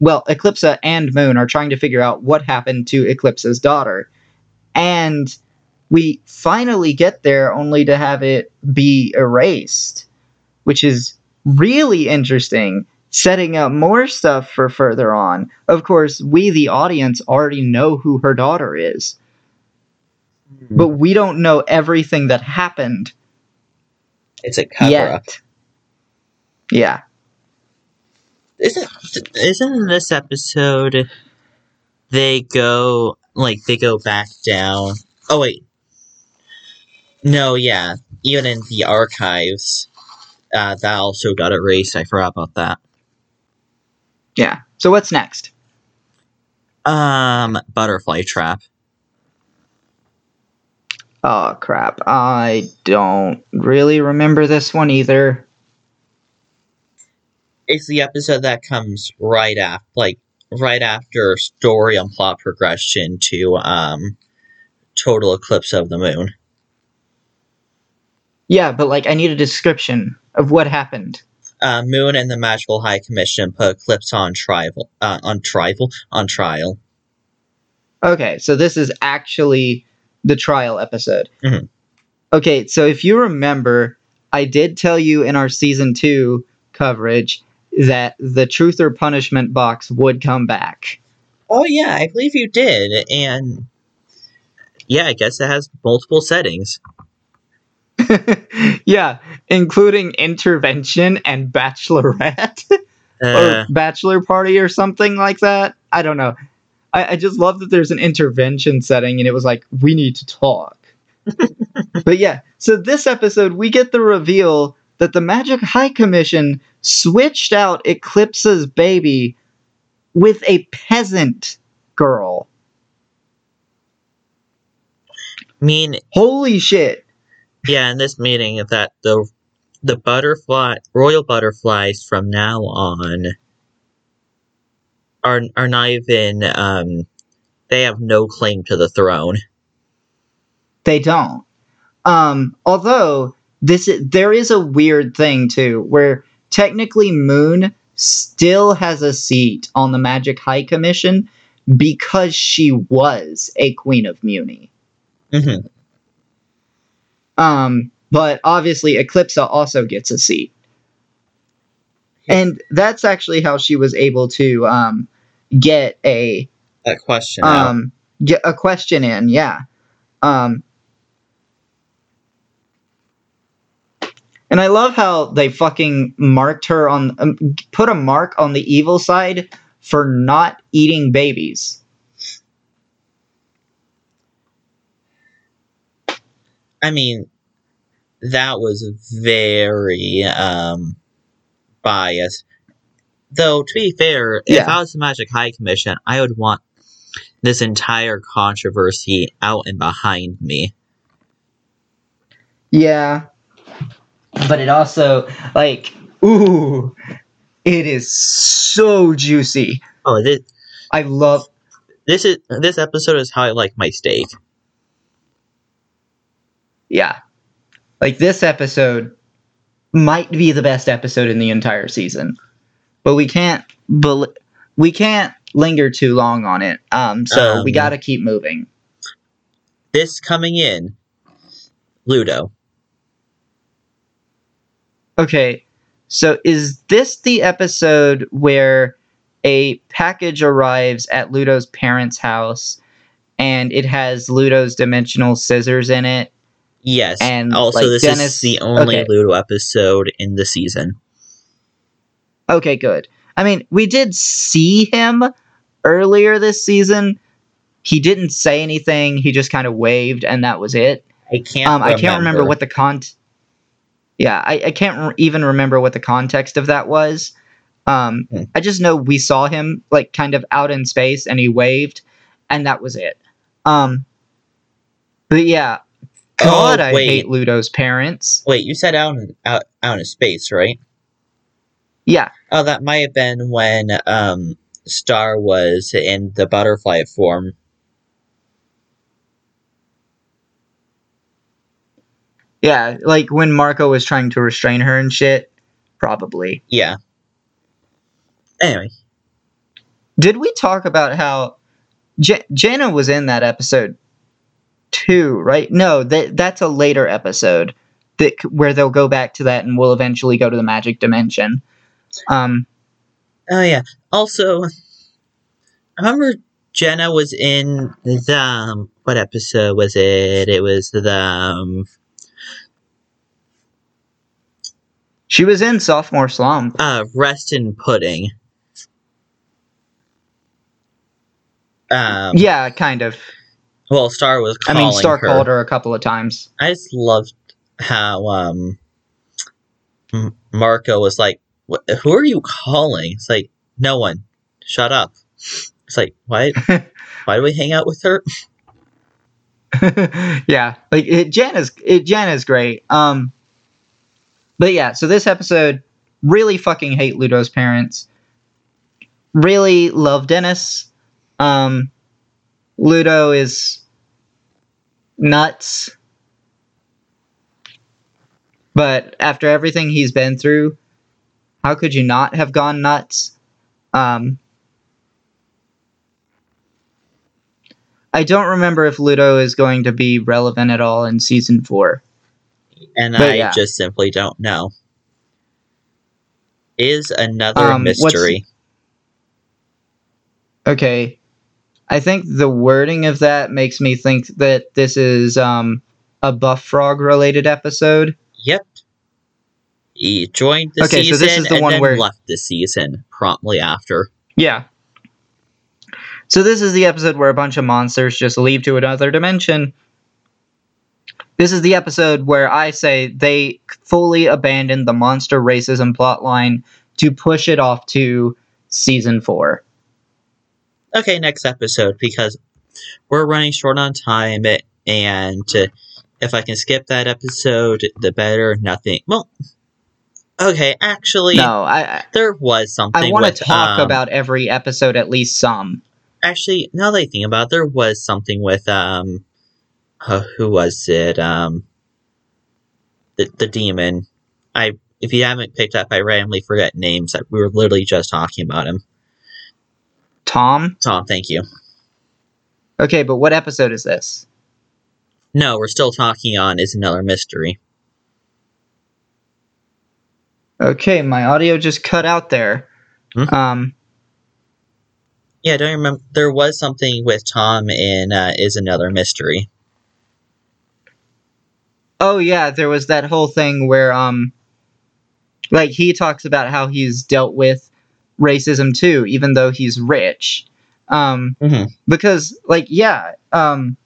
Well, Eclipsa and Moon are trying to figure out what happened to Eclipsa's daughter, and we finally get there only to have it be erased, which is really interesting setting up more stuff for further on. Of course, we, the audience, already know who her daughter is, hmm. but we don't know everything that happened It's a cover yet. up. Yeah. Isn't isn't in this episode they go like they go back down? Oh wait, no, yeah. Even in the archives, uh, that also got erased. I forgot about that. Yeah. So what's next? Um, butterfly trap. Oh, crap. I don't really remember this one either. It's the episode that comes right after, like right after story and plot progression to um, total eclipse of the moon. Yeah, but like I need a description of what happened. uh, Moon and the Magical High Commission put Eclipsa on trial, uh, on trial, on trial. Okay, so this is actually the trial episode. Mhm. Okay, so if you remember, I did tell you in our season two coverage that the truth or punishment box would come back. Oh yeah, I believe you did, and yeah, I guess it has multiple settings. yeah, including intervention and bachelorette Uh, or bachelor party or something like that. I don't know. I, I just love that there's an intervention setting and it was like, we need to talk. but yeah, so this episode we get the reveal that the Magic High Commission switched out Eclipsa's baby with a peasant girl. I mean, Holy shit. Yeah, in this meeting that the the butterfly royal butterflies from now on are are not even um they have no claim to the throne. They don't. Um, although this i- there is a weird thing too, where technically Moon still has a seat on the Magic High Commission because she was a Queen of Mewni. hmm Um, but obviously Eclipsa also gets a seat. And that's actually how she was able to um, get a That question. um, get a question in, yeah. Um, and I love how they fucking marked her on, um, put a mark on the evil side for not eating babies. I mean, that was very um, biased. Though, to be fair, if I was the Magic High Commission, I would want this entire controversy out and behind me. Yeah. But it also, like, ooh, it is so juicy. Oh, this, I love, this is this episode is how I like my steak. Yeah. Like, this episode might be the best episode in the entire season. But we can't, bel we can't linger too long on it. Um, so we Um, gotta keep moving. This coming in, Ludo. Okay, so is this the episode where a package arrives at Ludo's parents' house and it has Ludo's dimensional scissors in it? Yes. And, also, like, this Dennis- is the only okay. Ludo episode in the season. Okay, good. I mean, we did see him earlier this season. He didn't say anything, he just kind of waved, and that was it. I can't. Um, I can't remember what the con. Yeah, I, I can't re- even remember what the context of that was. Um, Hmm. I just know we saw him like kind of out in space, and he waved, and that was it. Um, but yeah, God, I Oh, wait. hate Ludo's parents. Wait, you said out in out, out in space, right? Yeah, Oh, that might have been when um Star was in the butterfly form. yeah, like when Marco was trying to restrain her and shit. Probably. Yeah. Anyway, Did we talk about how J- Janna was in that episode too? Right? No, that that's a later episode that where they'll go back to that and we'll eventually go to the magic dimension. Um, oh yeah. Also, I remember Jenna was in the um, what episode was it? It was the um, she was in sophomore slump. uh rest in pudding. Um, Yeah, kind of. Well, Star was called. I mean, Star her. called her a couple of times. I just loved how um Marco was like, what, "Who are you calling?" It's like, "No one. Shut up." It's like, "Why? why do we hang out with her?" yeah, like it, Janna's it, Janna's great. Um, but yeah, so this episode really fucking hate Ludo's parents. Really love Dennis. Um, Ludo is nuts. But after everything he's been through, how could you not have gone nuts? Um, I don't remember if Ludo is going to be relevant at all in season four. And But I yeah. just simply don't know. Is another Um, mystery. Okay. I think the wording of that makes me think that this is um, a Buff Frog related episode. Yep. He joined the Okay, so season this is the and one where- left the season promptly after. Yeah. So this is the episode where a bunch of monsters just leave to another dimension. this is the episode where I say they fully abandoned the monster racism plotline to push it off to season four. Okay, next episode because we're running short on time, and if I can skip that episode, the better. Nothing. Well, okay, actually, No, I there was something. I want to talk um, about every episode at least some. Actually, now that I think about, it, there was something with um, uh, who was it? Um, the the demon. I if you haven't picked up, I randomly forget names. That we were literally just talking about him. Tom. Tom, thank you. Okay, but what episode is this? No, we're still talking on is another mystery. Okay, my audio just cut out there. Hmm? Um, Yeah, I don't remember. There was something with Tom in uh, is another mystery. oh yeah, there was that whole thing where um, like he talks about how he's dealt with racism too, even though he's rich. Um, Mhm. because like yeah, um,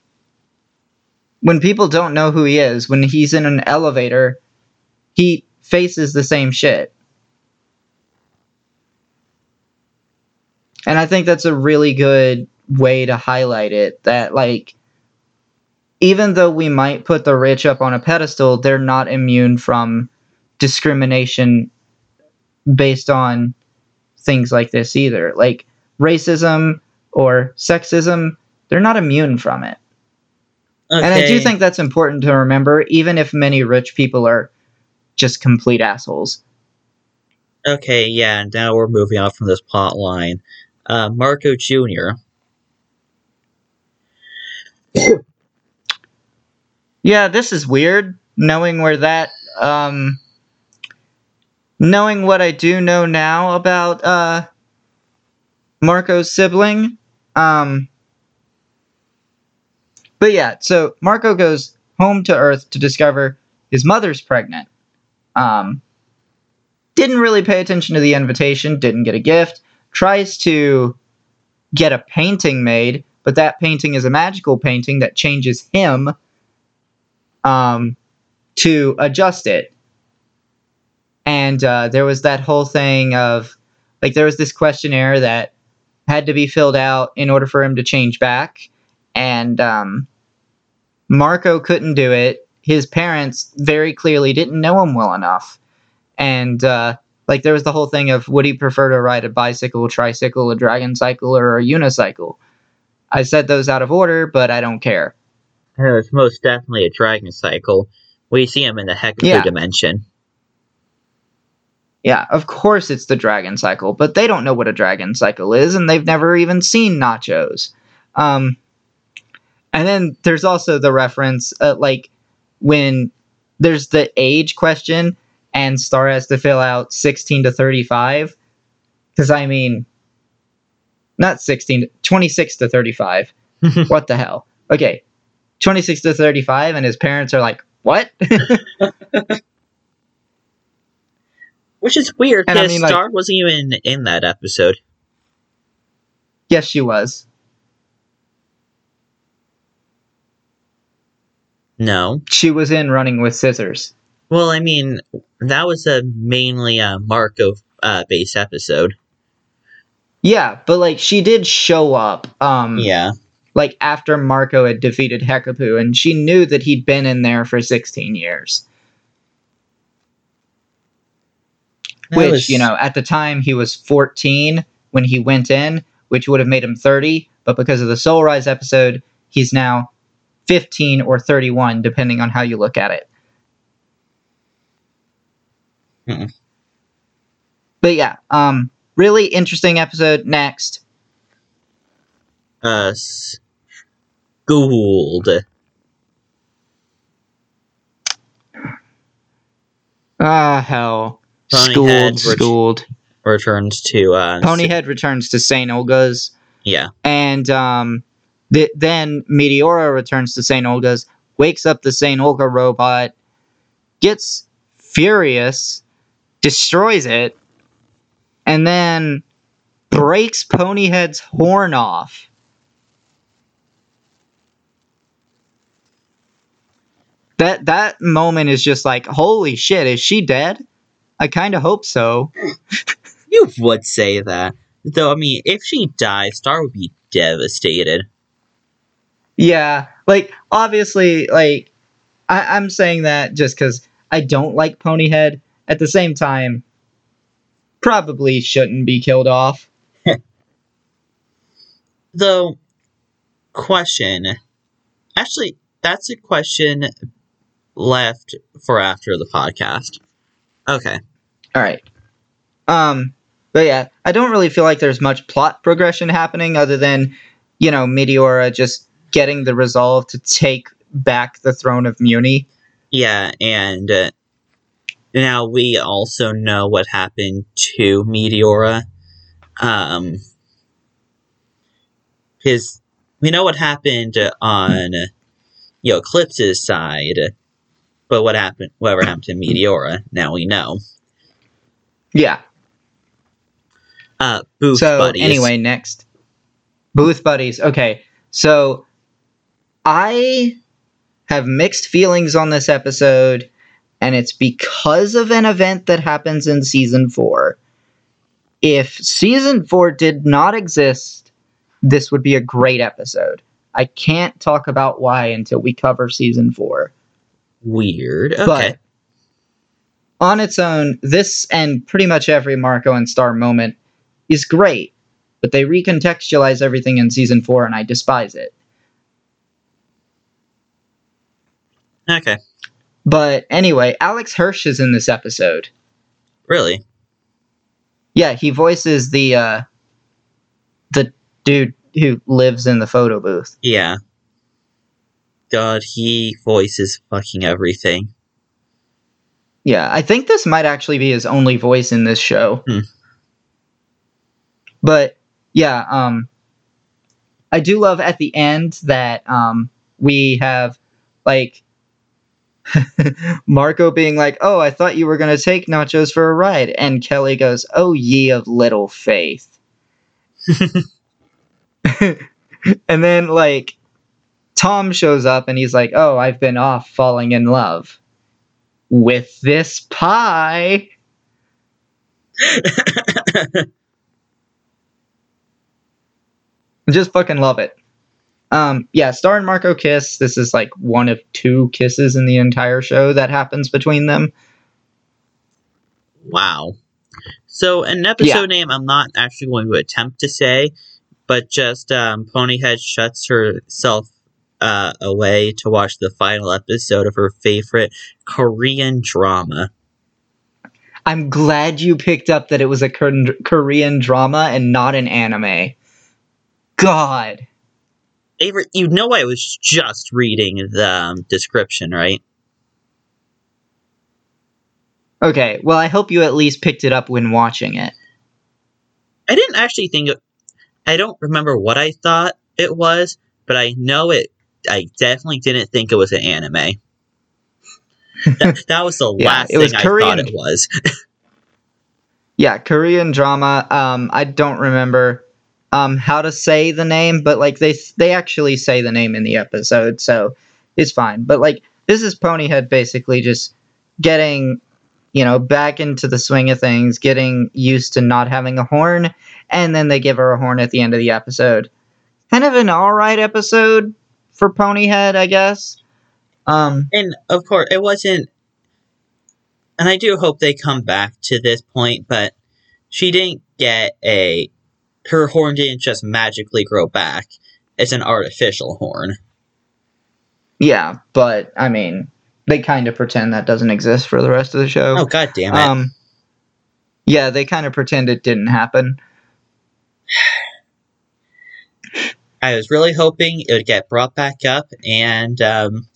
when people don't know who he is, when he's in an elevator, he faces the same shit. And I think that's a really good way to highlight it that like even though we might put the rich up on a pedestal, they're not immune from discrimination based on things like this either. Like racism or sexism, they're not immune from it. Okay. And I do think that's important to remember, even if many rich people are just complete assholes. Okay, yeah. Now we're moving on from this plot line. Uh, Marco Jr. Yeah, this is weird. Knowing where that, um, knowing what I do know now about uh, Marco's sibling. Um, but yeah, so Marco goes home to Earth to discover his mother's pregnant. Um, didn't really pay attention to the invitation. Didn't get a gift. Tries to get a painting made, but that painting is a magical painting that changes him um, to adjust it. And uh, there was that whole thing of like there was this questionnaire that had to be filled out in order for him to change back, and um, Marco couldn't do it. His parents very clearly didn't know him well enough, and uh, like there was the whole thing of would he prefer to ride a bicycle, tricycle, a dragon cycle, or a unicycle? I said those out of order, but I don't care. It's most definitely a dragon cycle. We see him in the Hekapoo Yeah. dimension. Yeah, of course it's the dragon cycle, but they don't know what a dragon cycle is, and they've never even seen nachos. Um, and then there's also the reference, uh, like when there's the age question, and Star has to fill out 16 to 35. Because I mean, not 16, 26 to 35. what the hell? Okay, 26 to 35, and his parents are like, what? Which is weird And I because mean, like- Star wasn't even in that episode. yes, she was. No. She was in Running with Scissors. Well, I mean, that was a mainly a Marco uh, based episode. Yeah, but like she did show up um Yeah. like after Marco had defeated Hekapoo and she knew that he'd been in there for 16 years. That which, was- you know, at the time he was 14 when he went in, which would have made him 30, but because of the Soul Rise episode, he's now 15 or 31 depending on how you look at it. Mm-mm. But yeah, um really interesting episode next. Uh, Gould. Ah, hell. Ponyhead Schooled, ret- schooled. returns to uh, Ponyhead returns to St. Olga's, Yeah. and um, th- then Meteora returns to St. Olga's, wakes up the St. Olga robot, gets furious, destroys it, and then breaks Ponyhead's horn off. that that moment is just like, holy shit, is she dead? I kind of hope so. You would say that. Though, I mean, if she dies, Star would be devastated. Yeah, like obviously, like I, I'm saying that just because I don't like Ponyhead. At the same time, probably shouldn't be killed off. Though, question. Actually, that's a question left for after the podcast. Okay. All right. Um, but yeah, I don't really feel like there's much plot progression happening other than, you know, Meteora just getting the resolve to take back the throne of Mewni. Yeah, and uh, now we also know what happened to Meteora. Um, his, we know what happened on, you know, Eclipsa's side, but what happened, whatever happened to Meteora, now we know. Yeah. Uh, Booth so buddies. anyway, next, booth buddies. Okay, so I have mixed feelings on this episode, and it's because of an event that happens in season four. If season four did not exist, this would be a great episode. I can't talk about why until we cover season four. Weird. Okay. But on its own, this and pretty much every Marco and Star moment is great, but they recontextualize everything in season four, and I despise it. okay. But anyway, Alex Hirsch is in this episode. Really? Yeah, he voices the uh, the dude who lives in the photo booth. Yeah. God, he voices fucking everything. Yeah, I think this might actually be his only voice in this show. Hmm. But yeah, um I do love at the end that um we have like Marco being like, "Oh, I thought you were going to take Nachos for a ride." And Kelly goes, "Oh, ye of little faith." and then like Tom shows up and he's like, "Oh, I've been off falling in love with this pie." Just fucking love it. Um, yeah, Star and Marco kiss. This is like one of two kisses in the entire show that happens between them. wow. So, an episode name I'm not actually going to attempt to say, but just um, Ponyhead shuts herself uh, away to watch the final episode of her favorite Korean drama. I'm glad you picked up that it was a Korean drama and not an anime. God. Avory, you know I was just reading the um, description, right? Okay, well, I hope you at least picked it up when watching it. I didn't actually think it, I don't remember what I thought it was, but I know it. I definitely didn't think it was an anime. that, that was the Yeah, last it was thing I Korean. thought it was. Yeah, Korean drama. Um, I don't remember um how to say the name, but like they they actually say the name in the episode, so it's fine. But like this is Ponyhead basically just getting you know back into the swing of things, getting used to not having a horn, and then they give her a horn at the end of the episode. Kind of an all right episode for Ponyhead, I guess. Um, and of course, it wasn't. And I do hope they come back to this point, but she didn't get a. Her horn didn't just magically grow back. It's an artificial horn. yeah, but I mean, they kind of pretend that doesn't exist for the rest of the show. Oh god damn it! Um, yeah, they kind of pretend it didn't happen. I was really hoping it would get brought back up, and um,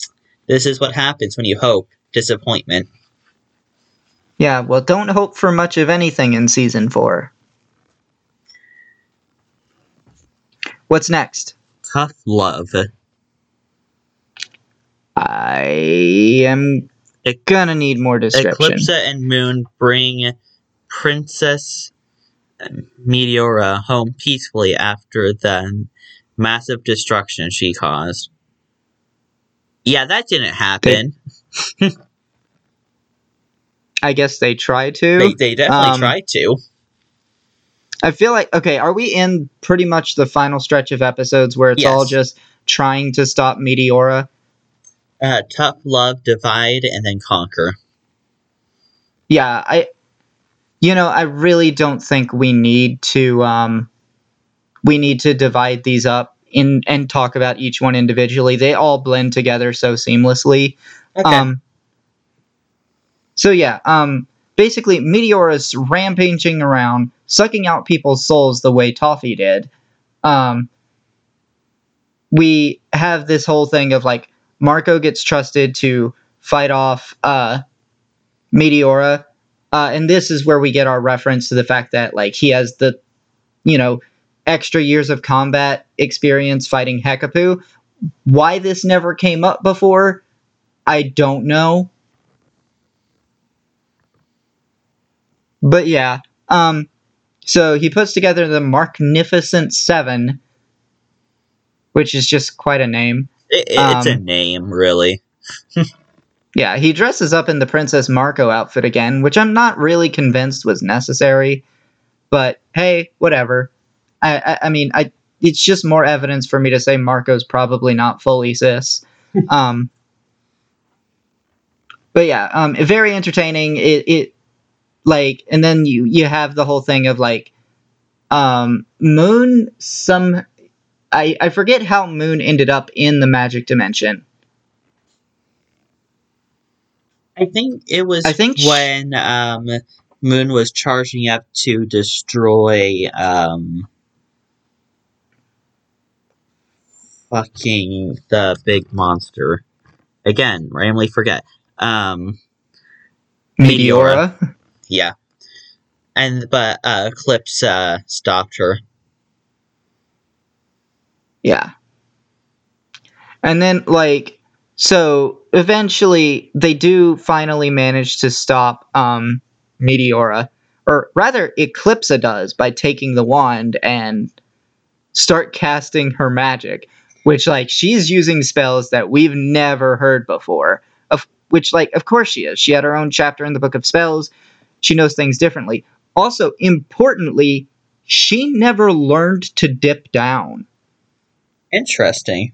this is what happens when you hope disappointment. Yeah, well, don't hope for much of anything in season four. What's next? Tough love. I am Ec- gonna need more description. Eclipsa and Moon bring Princess Meteora home peacefully after the massive destruction she caused. Yeah, that didn't happen. I guess they try to. They, they definitely Um, try to. I feel like okay, are we in pretty much the final stretch of episodes where it's all just trying to stop Meteora? Uh, tough love, divide, and then conquer. Yeah, I you know, I really don't think we need to um we need to divide these up in and talk about each one individually. They all blend together so seamlessly. Okay. Um So yeah, um basically Meteora's rampaging around, sucking out people's souls the way Toffee did. Um we have this whole thing of like Marco gets trusted to fight off uh Meteora. Uh, and this is where we get our reference to the fact that like he has the you know extra years of combat experience fighting Hekapoo. Why this never came up before, I don't know. But yeah, um, so he puts together the Magnificent Seven, which is just quite a name. It, it's a um, name, really. Yeah, he dresses up in the Princess Marco outfit again, which I'm not really convinced was necessary. But hey, whatever. I, I, I mean, I it's just more evidence for me to say Marco's probably not fully cis. um, but yeah, um, very entertaining. It, it like, and then you you have the whole thing of like, um, Moon. Some, I I forget how Moon ended up in the magic dimension. I think it was I think sh- when um, Moon was charging up to destroy um, fucking the big monster. Again, randomly forget. Um, Meteora. Meteora. yeah, and but uh, Eclipsa uh, stopped her. Yeah. And then, like, so eventually they do finally manage to stop um, Meteora, or rather, Eclipsa does by taking the wand and start casting her magic, which, like, she's using spells that we've never heard before. Of which, like, of course she is. She had her own chapter in the Book of Spells. She knows things differently. Also, importantly, she never learned to dip down. Interesting.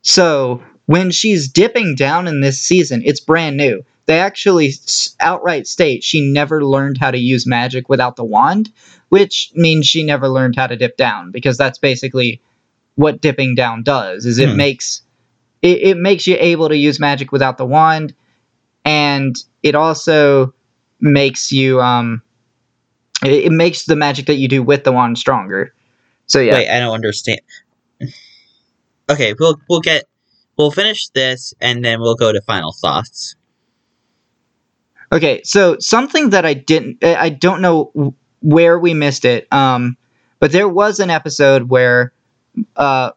So when she's dipping down in this season, it's brand new. They actually outright state she never learned how to use magic without the wand, which means she never learned how to dip down because that's basically what dipping down does. Is it Hmm. makes it, it makes you able to use magic without the wand, and it also makes you um it, it makes the magic that you do with the wand stronger. So yeah. Wait, I don't understand. Okay, we'll we'll get we'll finish this and then we'll go to final thoughts. Okay, so something that I didn't, I don't know where we missed it, um, but there was an episode where uh,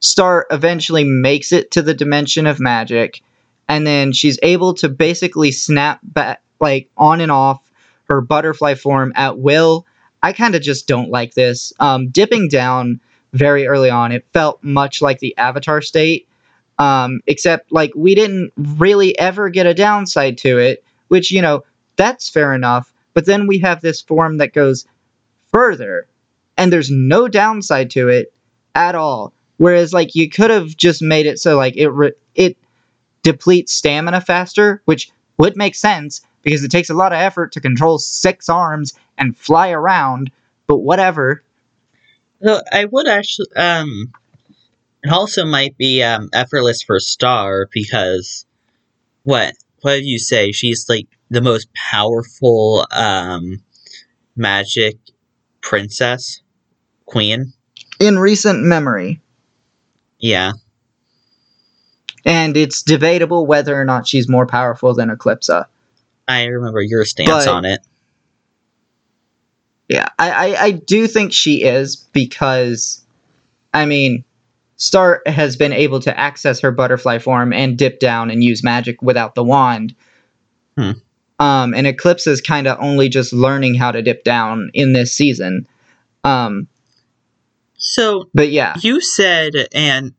Star eventually makes it to the dimension of magic, and then she's able to basically snap back, like on and off her butterfly form at will. I kind of just don't like this. Um, dipping down very early on, it felt much like the Avatar state, um, except like we didn't really ever get a downside to it which you know that's fair enough but then we have this form that goes further and there's no downside to it at all whereas like you could have just made it so like it re- it depletes stamina faster which would make sense because it takes a lot of effort to control six arms and fly around but whatever So I would actually um it also might be um effortless for Star because what what did you say? She's like the most powerful um magic princess queen. In recent memory Yeah. and it's debatable whether or not she's more powerful than eclipsa I remember your stance But- on it. Yeah, I, I, I do think she is because, I mean, Star has been able to access her butterfly form and dip down and use magic without the wand. Hmm. Um, and Eclipsa is kind of only just learning how to dip down in this season. Um, So but yeah, you said and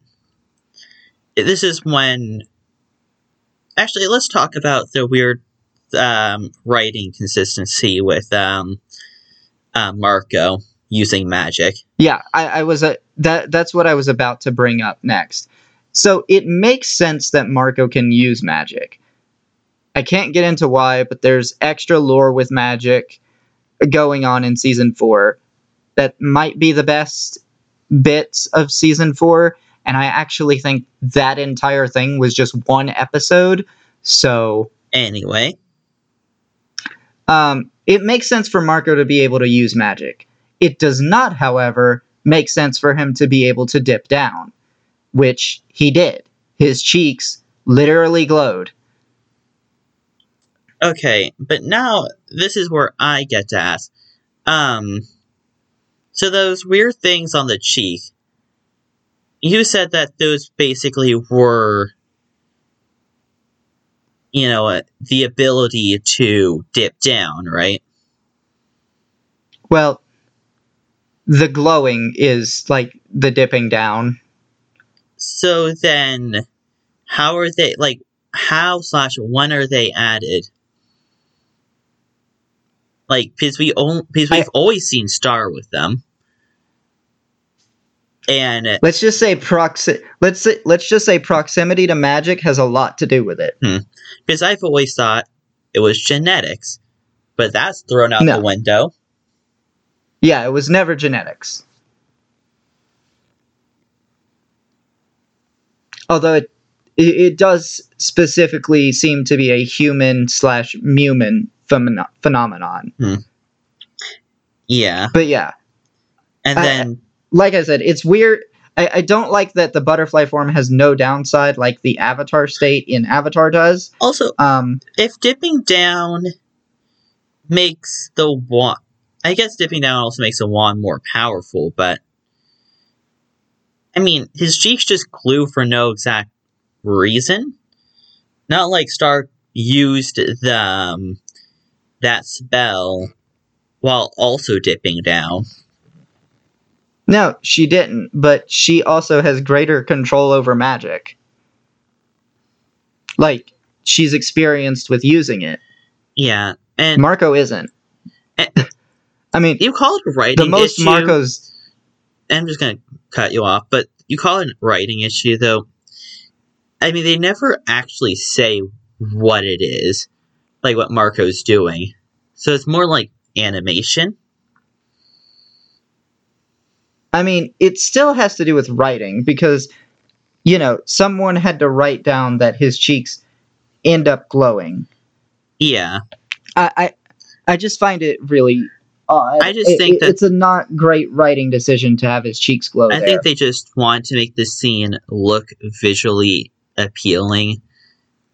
this is when actually, let's talk about the weird um, writing consistency with um, uh, Marco using magic. Yeah, I, I was a that that's what I was about to bring up next. So it makes sense that Marco can use magic. I can't get into why, but there's extra lore with magic going on in season four that might be the best bits of season four. And I actually think that entire thing was just one episode. So Anyway, um, it makes sense for Marco to be able to use magic. It does not, however, make sense for him to be able to dip down, which he did. His cheeks literally glowed. okay, but now this is where I get to ask. Um, so those weird things on the cheek, you said that those basically were, you know, uh, the ability to dip down, right? Well, the glowing is like the dipping down. So then, how are they like? How slash when are they added? Like, because we on, because we've I- always seen Star with them, and uh, Let's just say proxi- let's say, let's just say proximity to magic has a lot to do with it. because I've always thought it was genetics, but that's thrown out No. the window. Yeah, it was never genetics. Although it it, it does specifically seem to be a human slash Mewman phenomeno- phenomenon. Yeah, But yeah, and I- then like I said, it's weird. I, I don't like that the butterfly form has no downside like the avatar state in Avatar does. also Um, if dipping down makes the wand, I guess dipping down also makes the wand more powerful, but I mean, his cheeks just glue for no exact reason. Not like Star used the um, that spell while also dipping down. no, she didn't, but she also has greater control over magic. Like she's experienced with using it. Yeah, and Marco isn't. Eh. I mean, you call it a writing the most issue. Marco's I'm just gonna cut you off, but you call it a writing issue though. I mean, they never actually say what it is, like what Marco's doing. So it's more like animation. I mean, it still has to do with writing because, you know, someone had to write down that his cheeks end up glowing. Yeah, I, I, I just find it really odd. I just It- think it- that- it's a not great writing decision to have his cheeks glow. I there. think they just want to make the scene look visually appealing,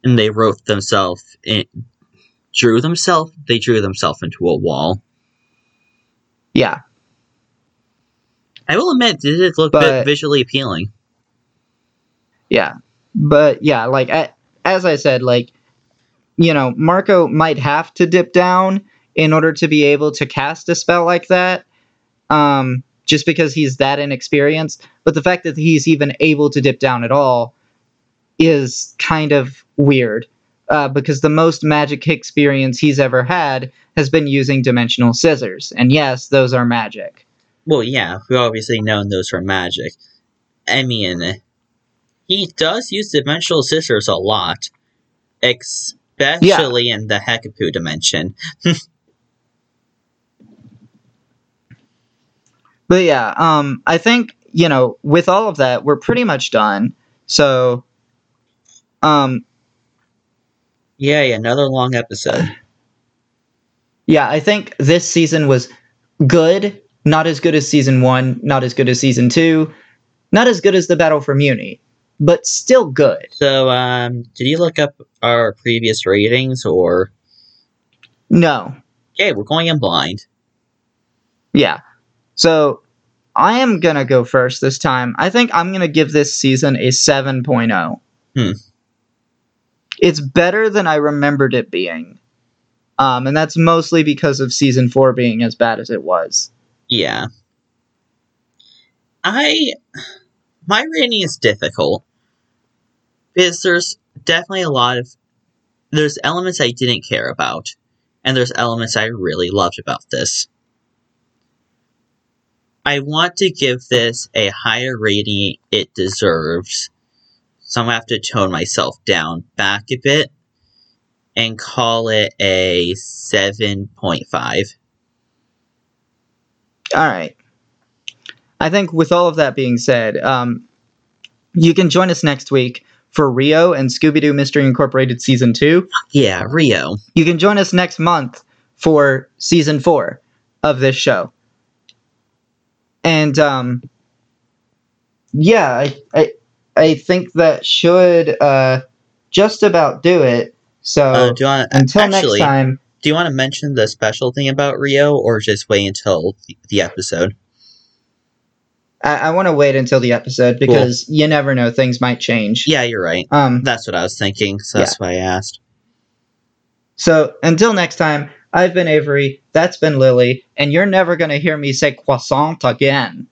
and they wrote themselves in, drew themselves. They drew themselves into a wall. yeah, I will admit, did it look But- vi- visually appealing? yeah, but yeah, like I, as I said, like you know, Marco might have to dip down in order to be able to cast a spell like that. Um, just because he's that inexperienced. But the fact that he's even able to dip down at all is kind of weird. Uh, because the most magic experience he's ever had has been using dimensional scissors. And yes, those are magic. Well, yeah, we obviously know those are magic. I mean, he does use dimensional scissors a lot, especially in the Hekapoo dimension. But yeah, um, I think, you know, with all of that, we're pretty much done. So, um, Yay, another long episode. yeah, I think this season was good. Not as good as season one, not as good as season two, not as good as the Battle for Mewni, but still good. So, um, did you look up our previous ratings, or No, okay, we're going in blind. yeah. So I am going to go first this time. I think I'm going to give this season a 7.0. Hmm. It's better than I remembered it being. Um, and that's mostly because of season four being as bad as it was. Yeah, I my rating is difficult because there's definitely a lot of there's elements I didn't care about, and there's elements I really loved about this. I want to give this a higher rating it deserves, so I'm gonna have to tone myself down back a bit and call it a 7.5. All right. I think with all of that being said, um, you can join us next week for Rio and Scooby Doo Mystery Incorporated Season 2. Yeah, Rio. You can join us next month for Season 4 of this show. And, um, yeah, I, I, I think that should uh, just about do it. So Uh, do you want until actually? next time, Do you want to mention the special thing about Rio, or just wait until the, the episode? I, I want to wait until the episode because you never know; things might change. Yeah, you're right. Um. That's what I was thinking, so that's why I asked. So until next time, I've been Avory. That's been Lily, and you're never gonna hear me say croissant again.